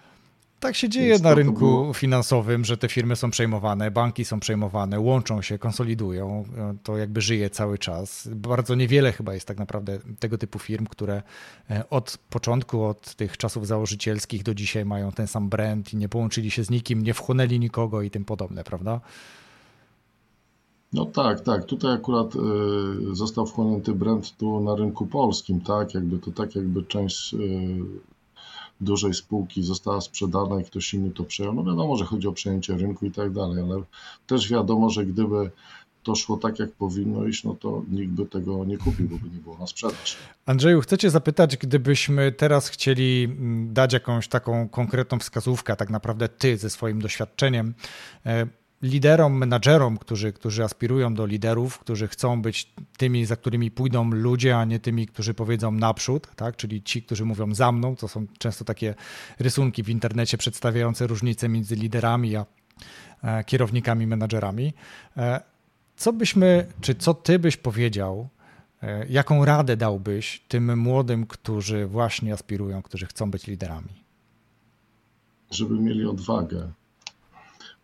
Tak się dzieje na rynku było... finansowym, że te firmy są przejmowane, banki są przejmowane, łączą się, konsolidują. To jakby żyje cały czas. Bardzo niewiele chyba jest tak naprawdę tego typu firm, które e, od początku, od tych czasów założycielskich do dzisiaj mają ten sam brand i nie połączyli się z nikim, nie wchłonęli nikogo i tym podobne, prawda? No tak, tak. Tutaj akurat y, został wchłonięty brand tu na rynku polskim, tak? Jakby to tak jakby część dużej spółki została sprzedana i ktoś inny to przejął. No wiadomo, że chodzi o przejęcie rynku i tak dalej, ale też wiadomo, że gdyby to szło tak, jak powinno iść, no to nikt by tego nie kupił, bo by nie było na sprzedaż. Andrzeju, chcę cię zapytać, gdybyśmy teraz chcieli mm, dać jakąś taką konkretną wskazówkę, tak naprawdę ty ze swoim doświadczeniem, e, liderom, menadżerom, którzy, którzy aspirują do liderów, którzy chcą być tymi, za którymi pójdą ludzie, a nie tymi, którzy powiedzą naprzód, tak? czyli ci, którzy mówią za mną. To są często takie rysunki w internecie przedstawiające różnice między liderami a e, kierownikami, menadżerami. E, co byśmy, czy co ty byś powiedział, e, jaką radę dałbyś tym młodym, którzy właśnie aspirują, którzy chcą być liderami? Żeby mieli odwagę,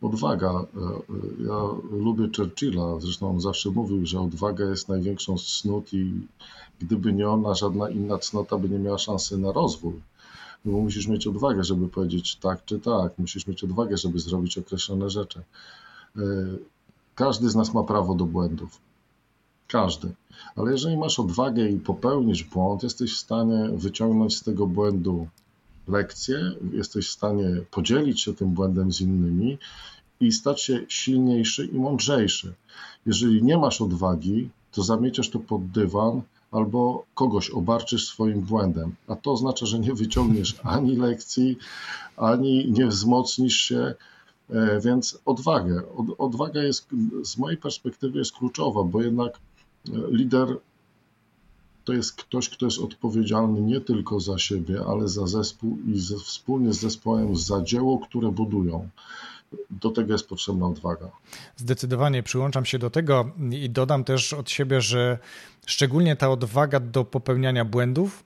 Odwaga. E, e, ja lubię Churchilla, zresztą on zawsze mówił, że odwaga jest największą z cnót i gdyby nie ona, żadna inna cnota by nie miała szansy na rozwój. No bo musisz mieć odwagę, żeby powiedzieć tak czy tak, musisz mieć odwagę, żeby zrobić określone rzeczy. E, każdy z nas ma prawo do błędów. Każdy. Ale jeżeli masz odwagę i popełnisz błąd, jesteś w stanie wyciągnąć z tego błędu lekcję, jesteś w stanie podzielić się tym błędem z innymi i stać się silniejszy i mądrzejszy. Jeżeli nie masz odwagi, to zamieciasz to pod dywan albo kogoś obarczysz swoim błędem, a to oznacza, że nie wyciągniesz ani lekcji, ani nie wzmocnisz się, e, więc odwagę. Odwaga jest z mojej perspektywy jest kluczowa, bo jednak e, lider to jest ktoś, kto jest odpowiedzialny nie tylko za siebie, ale za zespół i ze, wspólnie z zespołem za dzieło, które budują. Do tego jest potrzebna odwaga. Zdecydowanie przyłączam się do tego i dodam też od siebie, że szczególnie ta odwaga do popełniania błędów,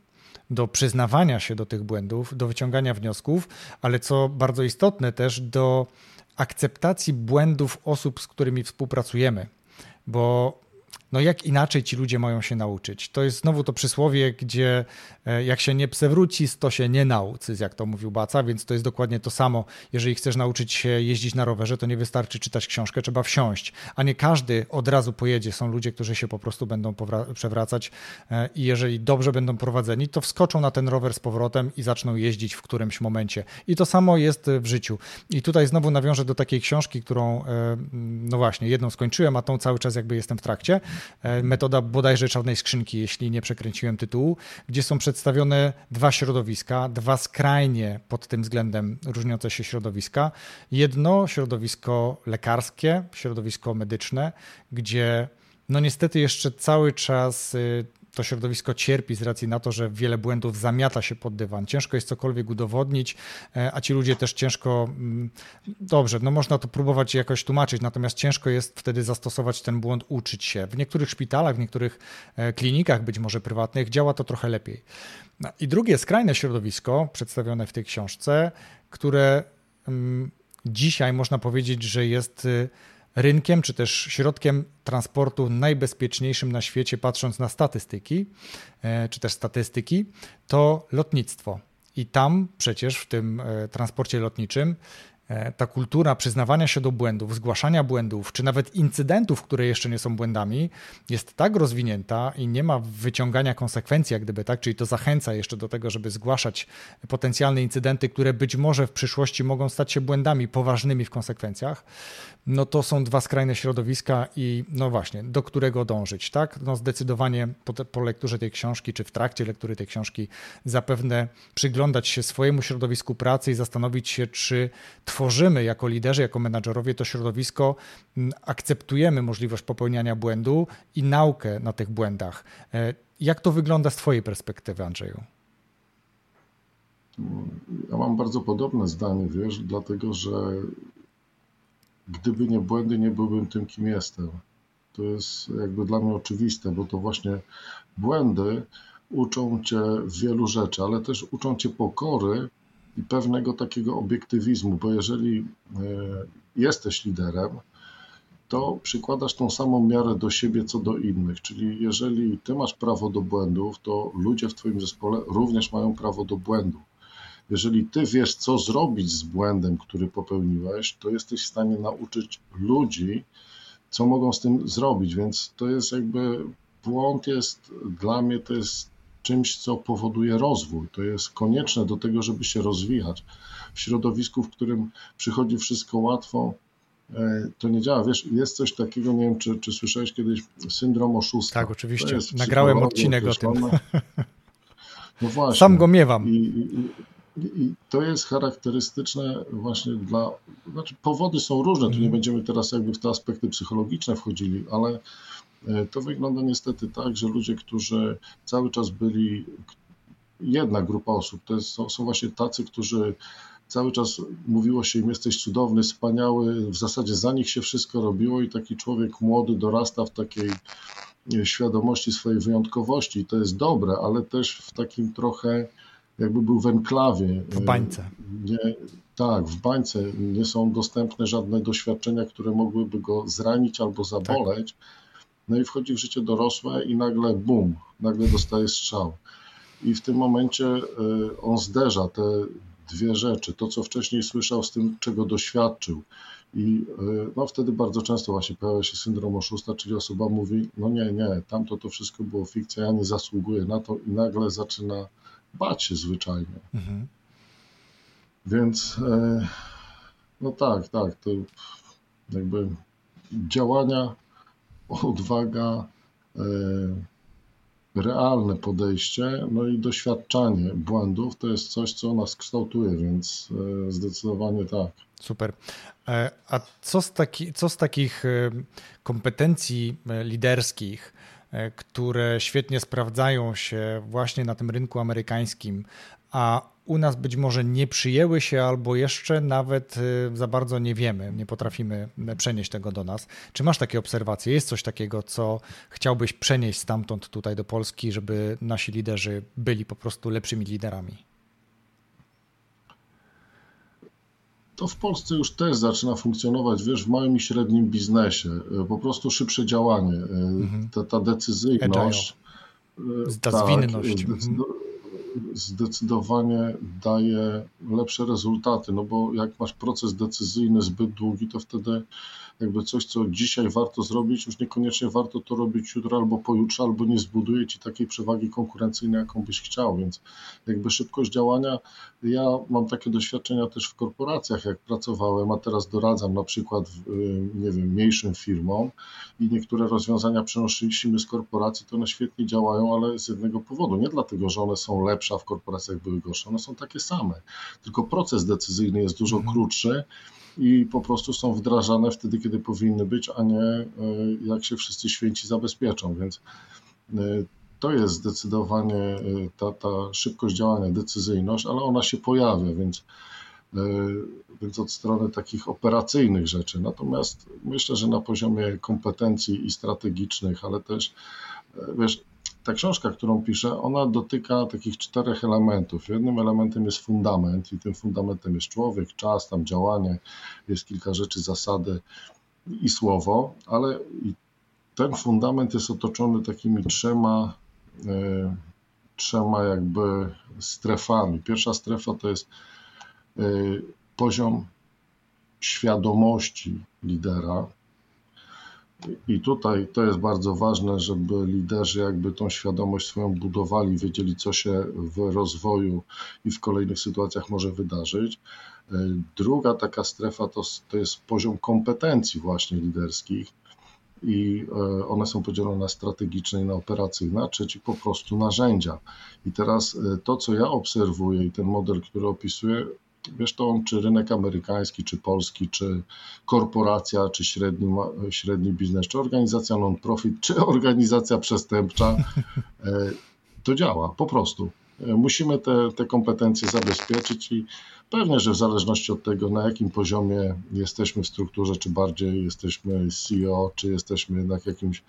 do przyznawania się do tych błędów, do wyciągania wniosków, ale co bardzo istotne też do akceptacji błędów osób, z którymi współpracujemy. Bo no jak inaczej ci ludzie mają się nauczyć? To jest znowu to przysłowie, gdzie e, jak się nie przewróci, to się nie nauczy, jak to mówił Baca, więc to jest dokładnie to samo. Jeżeli chcesz nauczyć się jeździć na rowerze, to nie wystarczy czytać książkę, trzeba wsiąść, a nie każdy od razu pojedzie. Są ludzie, którzy się po prostu będą przewracać e, i jeżeli dobrze będą prowadzeni, to wskoczą na ten rower z powrotem i zaczną jeździć w którymś momencie. I to samo jest w życiu. I tutaj znowu nawiążę do takiej książki, którą, e, no właśnie, jedną skończyłem, a tą cały czas jakby jestem w trakcie. E, metoda bodajże czarnej skrzynki, jeśli nie przekręciłem tytułu, gdzie są przedstawione dwa środowiska, dwa skrajnie pod tym względem różniące się środowiska. Jedno środowisko lekarskie, środowisko medyczne, gdzie no niestety jeszcze cały czas y, to środowisko cierpi z racji na to, że wiele błędów zamiata się pod dywan. Ciężko jest cokolwiek udowodnić, e, a ci ludzie też ciężko. Mm, dobrze, no można to próbować jakoś tłumaczyć, natomiast ciężko jest wtedy zastosować ten błąd, uczyć się. W niektórych szpitalach, w niektórych e, klinikach, być może prywatnych, działa to trochę lepiej. No I drugie skrajne środowisko, przedstawione w tej książce, które mm, dzisiaj można powiedzieć, że jest y, rynkiem czy też środkiem transportu najbezpieczniejszym na świecie, patrząc na statystyki, e, czy też statystyki, to lotnictwo. I tam przecież w tym e, transporcie lotniczym ta kultura przyznawania się do błędów, zgłaszania błędów, czy nawet incydentów, które jeszcze nie są błędami, jest tak rozwinięta i nie ma wyciągania konsekwencji, jak gdyby tak, czyli to zachęca jeszcze do tego, żeby zgłaszać potencjalne incydenty, które być może w przyszłości mogą stać się błędami poważnymi w konsekwencjach, no to są dwa skrajne środowiska i no właśnie, do którego dążyć, tak? No zdecydowanie po, te, po lekturze tej książki, czy w trakcie lektury tej książki zapewne przyglądać się swojemu środowisku pracy i zastanowić się, czy tworzymy jako liderzy, jako menadżerowie to środowisko, akceptujemy możliwość popełniania błędu i naukę na tych błędach. E, jak to wygląda z Twojej perspektywy, Andrzeju? Ja mam bardzo podobne zdanie, wiesz, dlatego że gdyby nie błędy, nie byłbym tym, kim jestem. To jest jakby dla mnie oczywiste, bo to właśnie błędy uczą cię wielu rzeczy, ale też uczą cię pokory i pewnego takiego obiektywizmu, bo jeżeli e, jesteś liderem, to przykładasz tą samą miarę do siebie co do innych. Czyli jeżeli ty masz prawo do błędów, to ludzie w twoim zespole również mają prawo do błędu. Jeżeli ty wiesz, co zrobić z błędem, który popełniłeś, to jesteś w stanie nauczyć ludzi, co mogą z tym zrobić. Więc to jest jakby błąd jest dla mnie to jest czymś, co powoduje rozwój. To jest konieczne do tego, żeby się rozwijać. W środowisku, w którym przychodzi wszystko łatwo, e, to nie działa. Wiesz, jest coś takiego, nie wiem, czy, czy słyszałeś kiedyś syndrom oszusta. Tak, oczywiście. Nagrałem odcinek o tym. No właśnie. Sam go miewam. I, i, i to jest charakterystyczne właśnie dla. Znaczy, powody są różne, tu nie mhm. będziemy teraz jakby w te aspekty psychologiczne wchodzili, ale to wygląda niestety tak, że ludzie, którzy cały czas byli, jedna grupa osób, to jest, są, właśnie tacy, którzy cały czas mówiło się im jesteś cudowny, wspaniały, w zasadzie za nich się wszystko robiło i taki człowiek młody dorasta w takiej e, świadomości swojej wyjątkowości i to jest dobre, ale też w takim trochę jakby był w enklawie. W bańce. Nie, tak, w bańce nie są dostępne żadne doświadczenia, które mogłyby go zranić albo zaboleć. Tak. No i wchodzi w życie dorosłe i nagle bum, nagle dostaje strzał. I w tym momencie y, on zderza te dwie rzeczy, to co wcześniej słyszał z tym, czego doświadczył. I y, no, wtedy bardzo często właśnie pojawia się syndrom oszusta, czyli osoba mówi, no nie, nie, tamto to wszystko było fikcja, ja nie zasługuję na to i nagle zaczyna bać się zwyczajnie. Mhm. Więc e, no tak, tak, to jakby działania, odwaga, e, realne podejście, no i doświadczanie błędów to jest coś, co nas kształtuje, więc e, zdecydowanie tak. Super. A co z, taki, co z takich kompetencji liderskich, E, które świetnie sprawdzają się właśnie na tym rynku amerykańskim, a u nas być może nie przyjęły się albo jeszcze nawet e, za bardzo nie wiemy, nie potrafimy przenieść tego do nas. Czy masz takie obserwacje? Jest coś takiego, co chciałbyś przenieść stamtąd tutaj do Polski, żeby nasi liderzy byli po prostu lepszymi liderami? To w Polsce już też zaczyna funkcjonować, wiesz, w małym i średnim biznesie. E, po prostu szybsze działanie, mhm. ta, ta decyzyjność. Ta tak, zwinność. Mhm. Zdecydowanie daje lepsze rezultaty, no bo jak masz proces decyzyjny zbyt długi, to wtedy jakby coś, co dzisiaj warto zrobić, już niekoniecznie warto to robić jutro albo pojutrze, albo nie zbuduje ci takiej przewagi konkurencyjnej, jaką byś chciał, więc jakby szybkość działania, ja mam takie doświadczenia też w korporacjach, jak pracowałem, a teraz doradzam na przykład, y, nie wiem, mniejszym firmom i niektóre rozwiązania przenosiliśmy z korporacji, to one świetnie działają, ale z jednego powodu, nie dlatego, że one są lepsze, a w korporacjach były gorsze, one są takie same, tylko proces decyzyjny jest dużo mhm. krótszy, i po prostu są wdrażane wtedy, kiedy powinny być, a nie e, jak się wszyscy święci zabezpieczą. Więc e, to jest zdecydowanie e, ta, ta szybkość działania, decyzyjność, ale ona się pojawia, więc, więc od strony takich operacyjnych rzeczy. Natomiast myślę, że na poziomie kompetencji i strategicznych, ale też wiesz, ta książka, którą piszę, ona dotyka takich czterech elementów. Jednym elementem jest fundament i tym fundamentem jest człowiek, czas, tam działanie, jest kilka rzeczy, zasady i słowo, ale ten fundament jest otoczony takimi trzema, y, trzema jakby strefami. Pierwsza strefa to jest y, poziom świadomości lidera. I tutaj to jest bardzo ważne, żeby liderzy jakby tą świadomość swoją budowali, wiedzieli, co się w rozwoju i w kolejnych sytuacjach może wydarzyć. Druga taka strefa to, to jest poziom kompetencji właśnie liderskich i e, one są podzielone na strategiczne i na operacyjne, a trzeci po prostu narzędzia. I teraz e, to, co ja obserwuję i ten model, który opisuję, wiesz to czy rynek amerykański, czy polski, czy korporacja, czy średni, średni biznes, czy organizacja non-profit, czy organizacja przestępcza, e, to działa po prostu. Musimy te, te kompetencje zabezpieczyć i pewnie, że w zależności od tego, na jakim poziomie jesteśmy w strukturze, czy bardziej jesteśmy CEO, czy jesteśmy jednak jakimś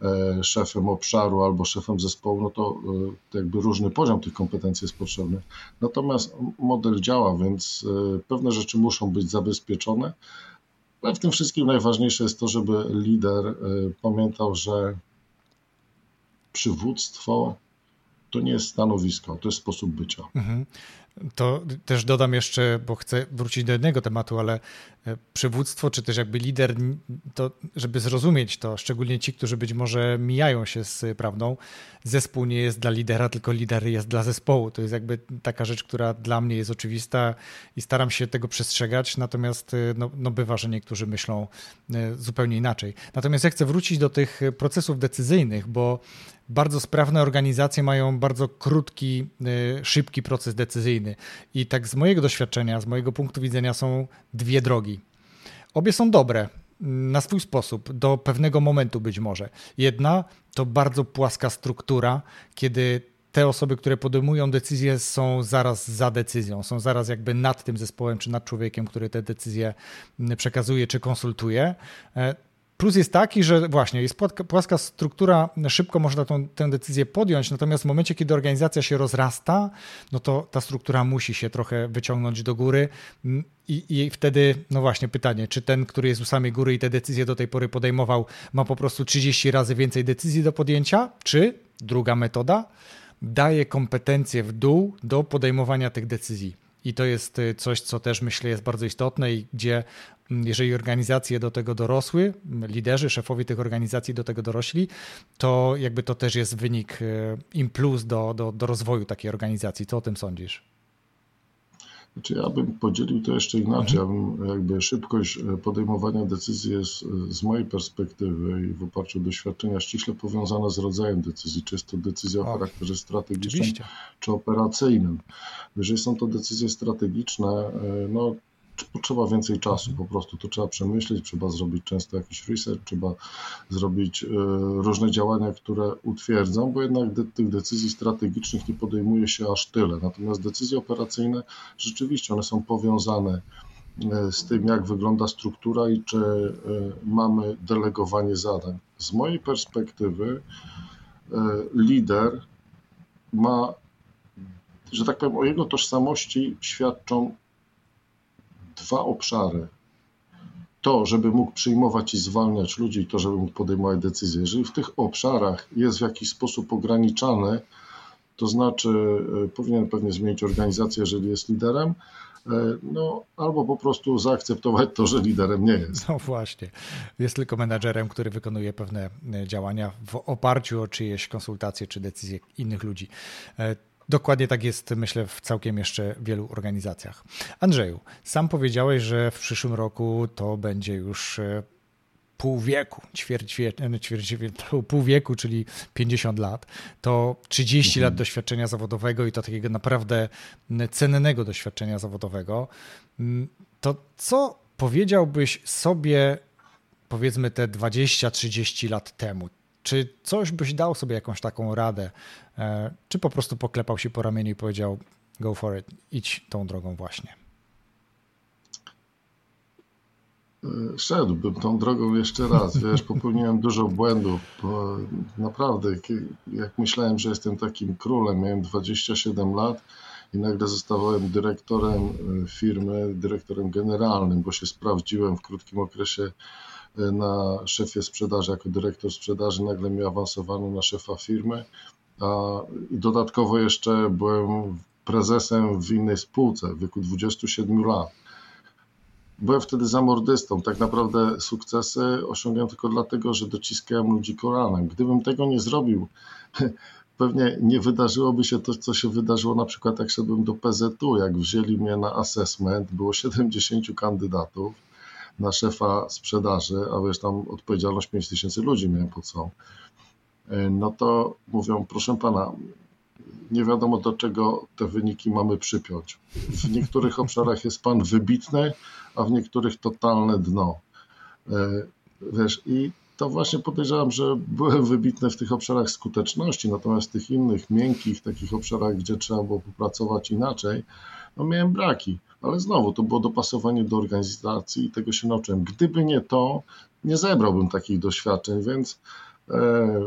e, szefem obszaru albo szefem zespołu, no to, e, to jakby różny poziom tych kompetencji jest potrzebny. Natomiast model działa, więc e, pewne rzeczy muszą być zabezpieczone. Ale w tym wszystkim najważniejsze jest to, żeby lider pamiętał, że przywództwo to nie jest stanowisko, to jest sposób bycia. Mhm. To też dodam jeszcze, bo chcę wrócić do jednego tematu, ale e, przywództwo, czy też jakby lider, to żeby zrozumieć to, szczególnie ci, którzy być może mijają się z prawdą, zespół nie jest dla lidera, tylko lider jest dla zespołu. To jest jakby taka rzecz, która dla mnie jest oczywista i staram się tego przestrzegać, natomiast e, no, no bywa, że niektórzy myślą e, zupełnie inaczej. Natomiast ja chcę wrócić do tych procesów decyzyjnych, bo bardzo sprawne organizacje mają bardzo krótki, szybki proces decyzyjny i tak z mojego doświadczenia, z mojego punktu widzenia są dwie drogi. Obie są dobre na swój sposób, do pewnego momentu być może. Jedna to bardzo płaska struktura, kiedy te osoby, które podejmują decyzje, są zaraz za decyzją, są zaraz jakby nad tym zespołem czy nad człowiekiem, który te decyzje przekazuje czy konsultuje. Plus jest taki, że właśnie jest płaska struktura, szybko można tą, tę decyzję podjąć, natomiast w momencie, kiedy organizacja się rozrasta, no to ta struktura musi się trochę wyciągnąć do góry mm, i, i wtedy, no właśnie pytanie, czy ten, który jest u samej góry i te decyzje do tej pory podejmował, ma po prostu 30 razy więcej decyzji do podjęcia, czy druga metoda, daje kompetencje w dół do podejmowania tych decyzji. I to jest y, coś, co też myślę jest bardzo istotne i gdzie jeżeli organizacje do tego dorosły, liderzy, szefowie tych organizacji do tego dorośli, to jakby to też jest wynik, y, im plus do, do, do rozwoju takiej organizacji. Co o tym sądzisz? Znaczy ja bym podzielił to jeszcze inaczej. Ja bym jakby szybkość e, podejmowania decyzji jest e, z mojej perspektywy i w oparciu o doświadczenia ściśle powiązana z rodzajem decyzji. Czy jest to decyzja o charakterze strategicznym, Oczywiście. czy operacyjnym. Jeżeli są to decyzje strategiczne, e, no potrzeba więcej czasu, po prostu to trzeba przemyśleć, trzeba zrobić często jakiś research, trzeba zrobić e, różne działania, które utwierdzą, bo jednak de tych decyzji strategicznych nie podejmuje się aż tyle. Natomiast decyzje operacyjne rzeczywiście one są powiązane e, z tym, jak wygląda struktura i czy e, mamy delegowanie zadań. Z mojej perspektywy lider ma, że tak powiem, o jego tożsamości świadczą dwa obszary. To, żeby mógł przyjmować i zwalniać ludzi, i to, żeby mógł podejmować decyzje. Jeżeli w tych obszarach jest w jakiś sposób ograniczany, to znaczy e, powinien pewnie zmienić organizację, jeżeli jest liderem, e, no, albo po prostu zaakceptować to, że liderem nie jest. No właśnie, jest tylko menadżerem, który wykonuje pewne e, działania w oparciu o czyjeś konsultacje czy decyzje innych ludzi. Dokładnie tak jest, myślę, w całkiem jeszcze wielu organizacjach. Andrzeju, sam powiedziałeś, że w przyszłym roku to będzie już e, pół wieku, ćwierć, e, ćwierć pół wieku, czyli 50 lat, to 30 mhm. lat doświadczenia zawodowego i to takiego naprawdę cennego doświadczenia zawodowego. Mm, to co powiedziałbyś sobie, powiedzmy, te 20-30 lat temu? Czy coś byś dał sobie jakąś taką radę, e, czy po prostu poklepał się po ramieniu i powiedział go for it, idź tą drogą właśnie? E, szedłbym tą drogą jeszcze raz. Wiesz, popełniłem dużo błędów. naprawdę, jak myślałem, że jestem takim królem, miałem 27 lat i nagle zostałem dyrektorem e, firmy, dyrektorem generalnym, bo się sprawdziłem w krótkim okresie na szefie sprzedaży, jako dyrektor sprzedaży, nagle mi awansowano na szefa firmy, a i dodatkowo jeszcze byłem prezesem w innej spółce w wieku 27 lat. byłem wtedy zamordystą. Tak naprawdę sukcesy osiągałem tylko dlatego, że dociskałem ludzi Koranem. Gdybym tego nie zrobił, pewnie nie wydarzyłoby się to, co się wydarzyło na przykład jak szedłem do PZU, jak wzięli mnie na assessment, było 70 kandydatów na szefa sprzedaży, a wiesz, tam odpowiedzialność 5 tysięcy ludzi miałem pod sobą. E, no to mówią, proszę pana, nie wiadomo do czego te wyniki mamy przypiąć. W niektórych obszarach jest pan wybitny, a w niektórych totalne dno. E, wiesz, i to właśnie podejrzewam, że byłem wybitny w tych obszarach skuteczności, natomiast w tych innych, miękkich, takich obszarach, gdzie trzeba było popracować inaczej, no miałem braki. Ale znowu, to było dopasowanie do organizacji i tego się nauczyłem. Gdyby nie to, nie zebrałbym takich doświadczeń, więc, e,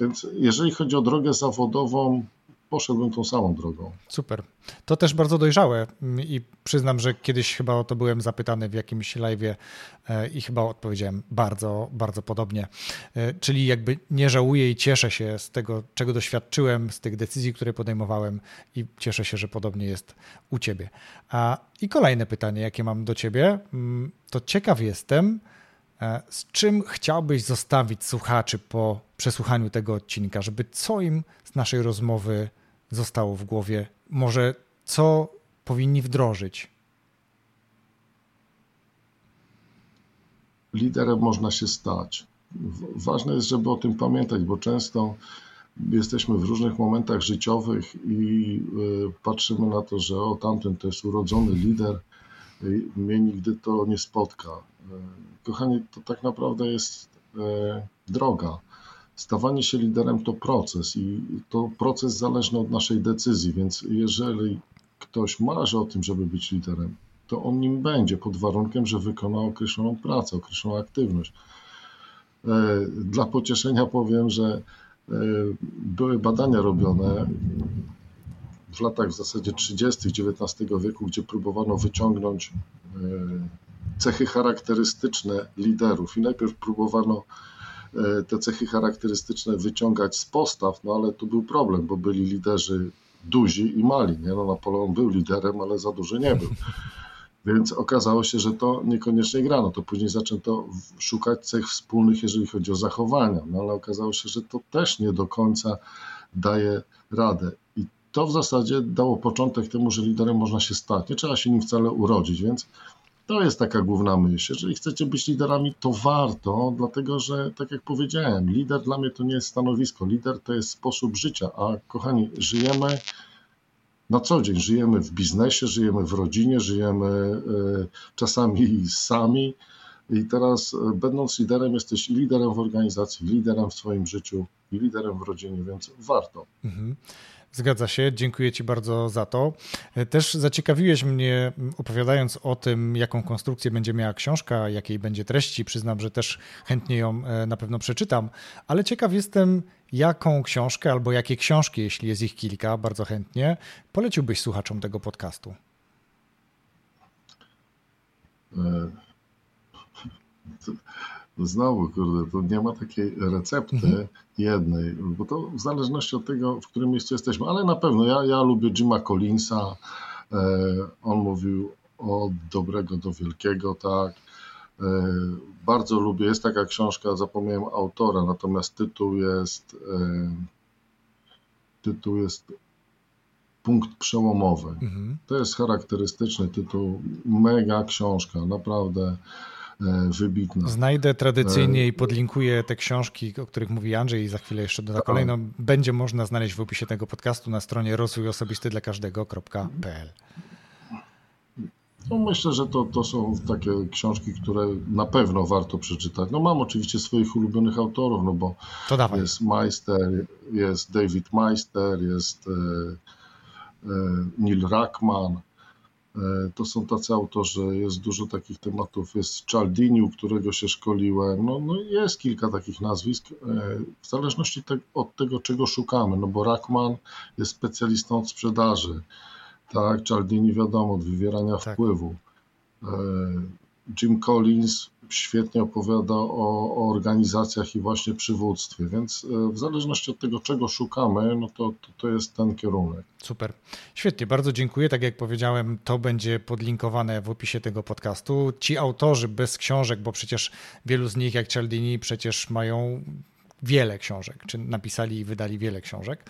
więc jeżeli chodzi o drogę zawodową, poszedłbym tą samą drogą. Super. To też bardzo dojrzałe i przyznam, że kiedyś chyba o to byłem zapytany w jakimś live'ie e, i chyba odpowiedziałem bardzo, bardzo podobnie. E, czyli jakby nie żałuję i cieszę się z tego, czego doświadczyłem, z tych decyzji, które podejmowałem i cieszę się, że podobnie jest u ciebie. A, I kolejne pytanie, jakie mam do ciebie, mm, to ciekaw jestem, z czym chciałbyś zostawić słuchaczy po przesłuchaniu tego odcinka, żeby co im z naszej rozmowy zostało w głowie? Może co powinni wdrożyć? Liderem można się stać. Ważne jest, żeby o tym pamiętać, bo często jesteśmy w różnych momentach życiowych i y, patrzymy na to, że o tamten to jest urodzony lider, mnie nigdy to nie spotka. Y, kochani, to tak naprawdę jest y, droga stawanie się liderem to proces i to proces zależny od naszej decyzji, więc jeżeli ktoś marzy o tym, żeby być liderem, to on nim będzie pod warunkiem, że wykona określoną pracę, określoną aktywność. E, dla pocieszenia powiem, że e, były badania robione w latach w zasadzie 30. XIX wieku, gdzie próbowano wyciągnąć e, cechy charakterystyczne liderów i najpierw próbowano E, te cechy charakterystyczne wyciągać z postaw, no ale tu był problem, bo byli liderzy duzi i mali. Nie? No, Napoleon był liderem, ale za duży nie był. Więc okazało się, że to niekoniecznie grano. To później zaczęto szukać cech wspólnych, jeżeli chodzi o zachowania, no ale okazało się, że to też nie do końca daje radę. I to w zasadzie dało początek temu, że liderem można się stać. Nie trzeba się nim wcale urodzić, więc to jest taka główna myśl. Jeżeli chcecie być liderami, to warto, dlatego że, tak jak powiedziałem, lider dla mnie to nie jest stanowisko, lider to jest sposób życia. A kochani, żyjemy na co dzień, żyjemy w biznesie, żyjemy w rodzinie, żyjemy e, czasami sami. I teraz, e, będąc liderem, jesteś i liderem w organizacji, i liderem w swoim życiu, i liderem w rodzinie, więc warto. Mhm. Zgadza się, dziękuję Ci bardzo za to. Też zaciekawiłeś mnie opowiadając o tym, jaką konstrukcję będzie miała książka, jakiej będzie treści. Przyznam, że też chętnie ją e, na pewno przeczytam, ale ciekaw jestem, jaką książkę albo jakie książki, jeśli jest ich kilka, bardzo chętnie, poleciłbyś słuchaczom tego podcastu. Znowu, kurde, to nie ma takiej recepty mhm. jednej, bo to w zależności od tego, w którym miejscu jesteśmy, ale na pewno ja, ja lubię Jima Collinsa, e, on mówił od dobrego do wielkiego, tak. E, bardzo lubię, jest taka książka, zapomniałem autora, natomiast tytuł jest e, tytuł jest Punkt Przełomowy. Mhm. To jest charakterystyczny tytuł, mega książka, naprawdę wybitna. Znajdę tradycyjnie i podlinkuję te książki, o których mówi Andrzej i za chwilę jeszcze doda kolejną. Będzie można znaleźć w opisie tego podcastu na stronie rozwój osobisty dla każdego.pl. No myślę, że to, to są takie książki, które na pewno warto przeczytać. No mam oczywiście swoich ulubionych autorów, no bo jest Meister, jest David Meister, jest e, e, Neil Rackman, E, to są tacy autorzy, jest dużo takich tematów, jest Cialdini, u którego się szkoliłem, no, no jest kilka takich nazwisk, e, w zależności te, od tego, czego szukamy, no bo Rackman jest specjalistą od sprzedaży, tak, Cialdini wiadomo, od wywierania tak. wpływu. E, Jim Collins świetnie opowiada o, o, organizacjach i właśnie przywództwie, więc e, w zależności od tego, czego szukamy, no to, to, to, jest ten kierunek. Super. Świetnie, bardzo dziękuję. Tak jak powiedziałem, to będzie podlinkowane w opisie tego podcastu. Ci autorzy bez książek, bo przecież wielu z nich, jak Cialdini, przecież mają wiele książek, czy napisali i wydali wiele książek.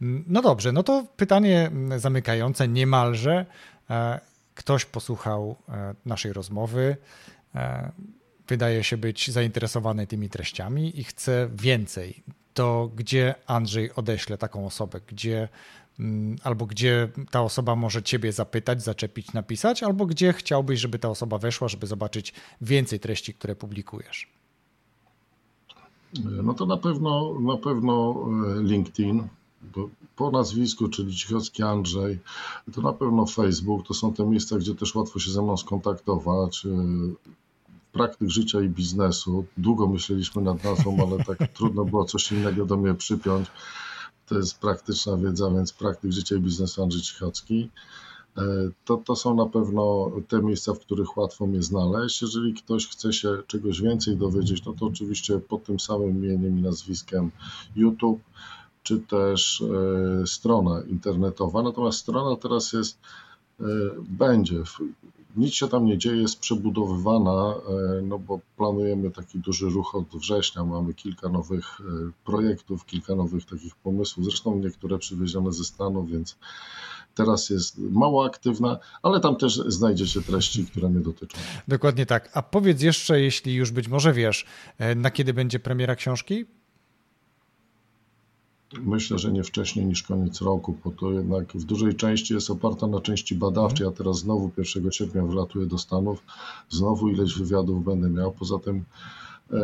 No dobrze, no to pytanie zamykające niemalże. E, ktoś posłuchał e, naszej rozmowy, wydaje się być zainteresowany tymi treściami i chce więcej, to gdzie Andrzej odeśle taką osobę, gdzie mm, albo gdzie ta osoba może ciebie zapytać, zaczepić, napisać, albo gdzie chciałbyś, żeby ta osoba weszła, żeby zobaczyć więcej treści, które publikujesz? No to na pewno na pewno e, Po nazwisku, czyli Cichocki Andrzej, to na pewno Facebook, to są te miejsca, gdzie też łatwo się ze mną skontaktować. E, praktyk życia i biznesu. Długo myśleliśmy nad nazwą, ale tak trudno było coś innego do mnie przypiąć. To jest praktyczna wiedza, więc praktyk życia i biznesu Andrzej Cichocki. E, to, to są na pewno te miejsca, w których łatwo mnie znaleźć. Jeżeli ktoś chce się czegoś więcej dowiedzieć, no to oczywiście pod tym samym imieniem i nazwiskiem YouTube, czy też e, strona internetowa. Natomiast strona teraz jest, e, będzie nic się tam nie dzieje, jest przebudowywana, e, no bo planujemy taki duży ruch od września. Mamy kilka nowych projektów, kilka nowych takich pomysłów, zresztą niektóre przywiezione ze Stanów, więc teraz jest mało aktywna, ale tam też znajdziecie treści, które mnie dotyczą. Dokładnie tak. A powiedz jeszcze, jeśli już być może wiesz, na kiedy będzie premiera książki? Myślę, że nie wcześniej niż koniec roku, bo to jednak w dużej części jest oparta na części badawczej. Ja teraz znowu 1 sierpnia wlatuję do Stanów, znowu ileś wywiadów będę miał. Poza tym e,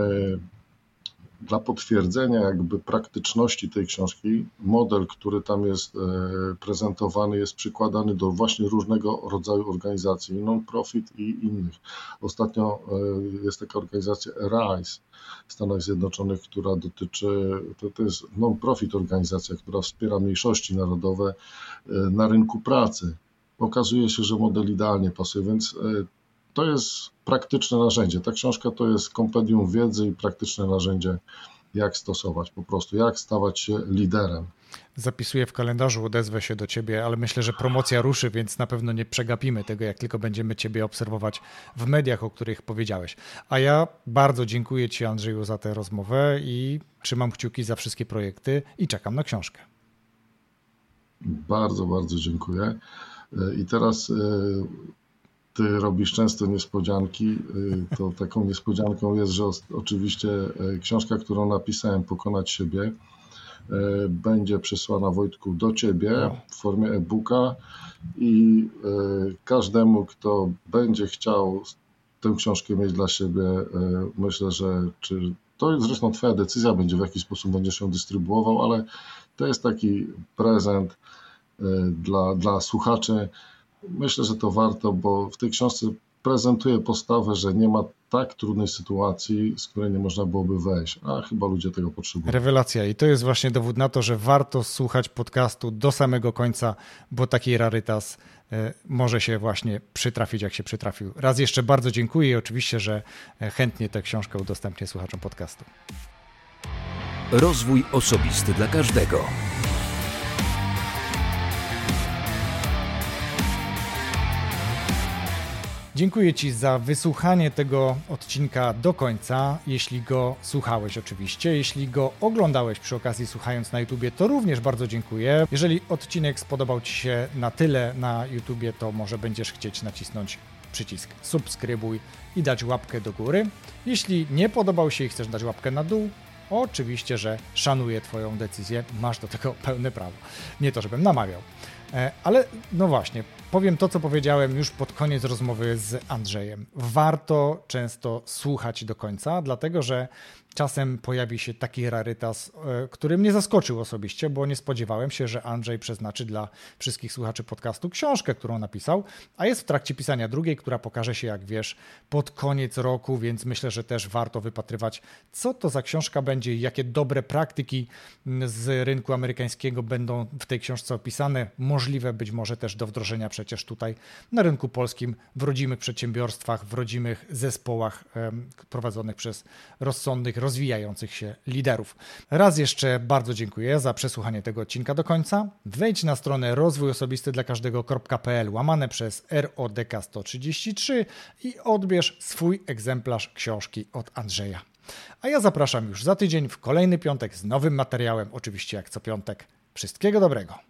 dla potwierdzenia jakby praktyczności tej książki, model, który tam jest e, prezentowany, jest przykładany do właśnie różnego rodzaju organizacji, non-profit i innych. Ostatnio e, jest taka organizacja RISE w Stanach Zjednoczonych, która dotyczy, to, to jest non-profit organizacja, która wspiera mniejszości narodowe e, na rynku pracy. Okazuje się, że model idealnie pasuje, więc to jest praktyczne narzędzie. Ta książka to jest kompendium wiedzy i praktyczne narzędzie, jak stosować po prostu, jak stawać się liderem. Zapisuję w kalendarzu, odezwę się do ciebie, ale myślę, że promocja ruszy, więc na pewno nie przegapimy tego, jak tylko będziemy ciebie obserwować w mediach, o których powiedziałeś. A ja bardzo dziękuję ci, Andrzeju, za tę rozmowę i trzymam kciuki za wszystkie projekty i czekam na książkę. Bardzo, bardzo dziękuję. I teraz e, ty robisz często niespodzianki, y, to taką niespodzianką jest, że oczywiście e, książka, którą napisałem, Pokonać siebie, e, będzie przesłana Wojtku do ciebie w formie e-booka i każdemu, kto będzie chciał tę książkę mieć dla siebie, myślę, że czy to jest zresztą twoja decyzja będzie, w jaki sposób będziesz ją dystrybuował, ale to jest taki prezent dla, dla słuchaczy Myślę, że to warto, bo w tej książce prezentuje postawę, że nie ma tak trudnej sytuacji, z której nie można byłoby wejść, a chyba ludzie tego potrzebują. Rewelacja i to jest właśnie dowód na to, że warto słuchać podcastu do samego końca, bo taki rarytas e, może się właśnie przytrafić, jak się przytrafił. Raz jeszcze bardzo dziękuję i oczywiście, że e, chętnie tę książkę udostępnię słuchaczom podcastu. Rozwój osobisty dla każdego. Dziękuję Ci za wysłuchanie tego odcinka do końca, jeśli go słuchałeś oczywiście. Jeśli go oglądałeś przy okazji słuchając na YouTubie, to również bardzo dziękuję. Jeżeli odcinek spodobał Ci się na tyle na YouTubie, to może będziesz chcieć nacisnąć przycisk subskrybuj i dać łapkę do góry. Jeśli nie podobał się i chcesz dać łapkę na dół, oczywiście, że szanuję Twoją decyzję, masz do tego pełne prawo. Nie to, żebym namawiał. E, ale no właśnie, powiem to, co powiedziałem już pod koniec rozmowy z Andrzejem. Warto często słuchać do końca, dlatego że czasem pojawi się taki rarytas, e, który mnie zaskoczył osobiście, bo nie spodziewałem się, że Andrzej przeznaczy dla wszystkich słuchaczy podcastu książkę, którą napisał, a jest w trakcie pisania drugiej, która pokaże się, jak wiesz, pod koniec roku, więc myślę, że też warto wypatrywać, co to za książka będzie i jakie dobre praktyki z rynku amerykańskiego będą w tej książce opisane, możliwe być może też do wdrożenia przecież tutaj na rynku polskim, w rodzimych przedsiębiorstwach, w rodzimych zespołach prowadzonych przez rozsądnych, rozwijających się liderów. Raz jeszcze bardzo dziękuję za przesłuchanie tego odcinka do końca. Wejdź na stronę rozwój osobisty dla każdego.pl łamane przez RODK 133 i odbierz swój egzemplarz książki od Andrzeja. A ja zapraszam już za tydzień w kolejny piątek z nowym materiałem, oczywiście jak co piątek. Wszystkiego dobrego.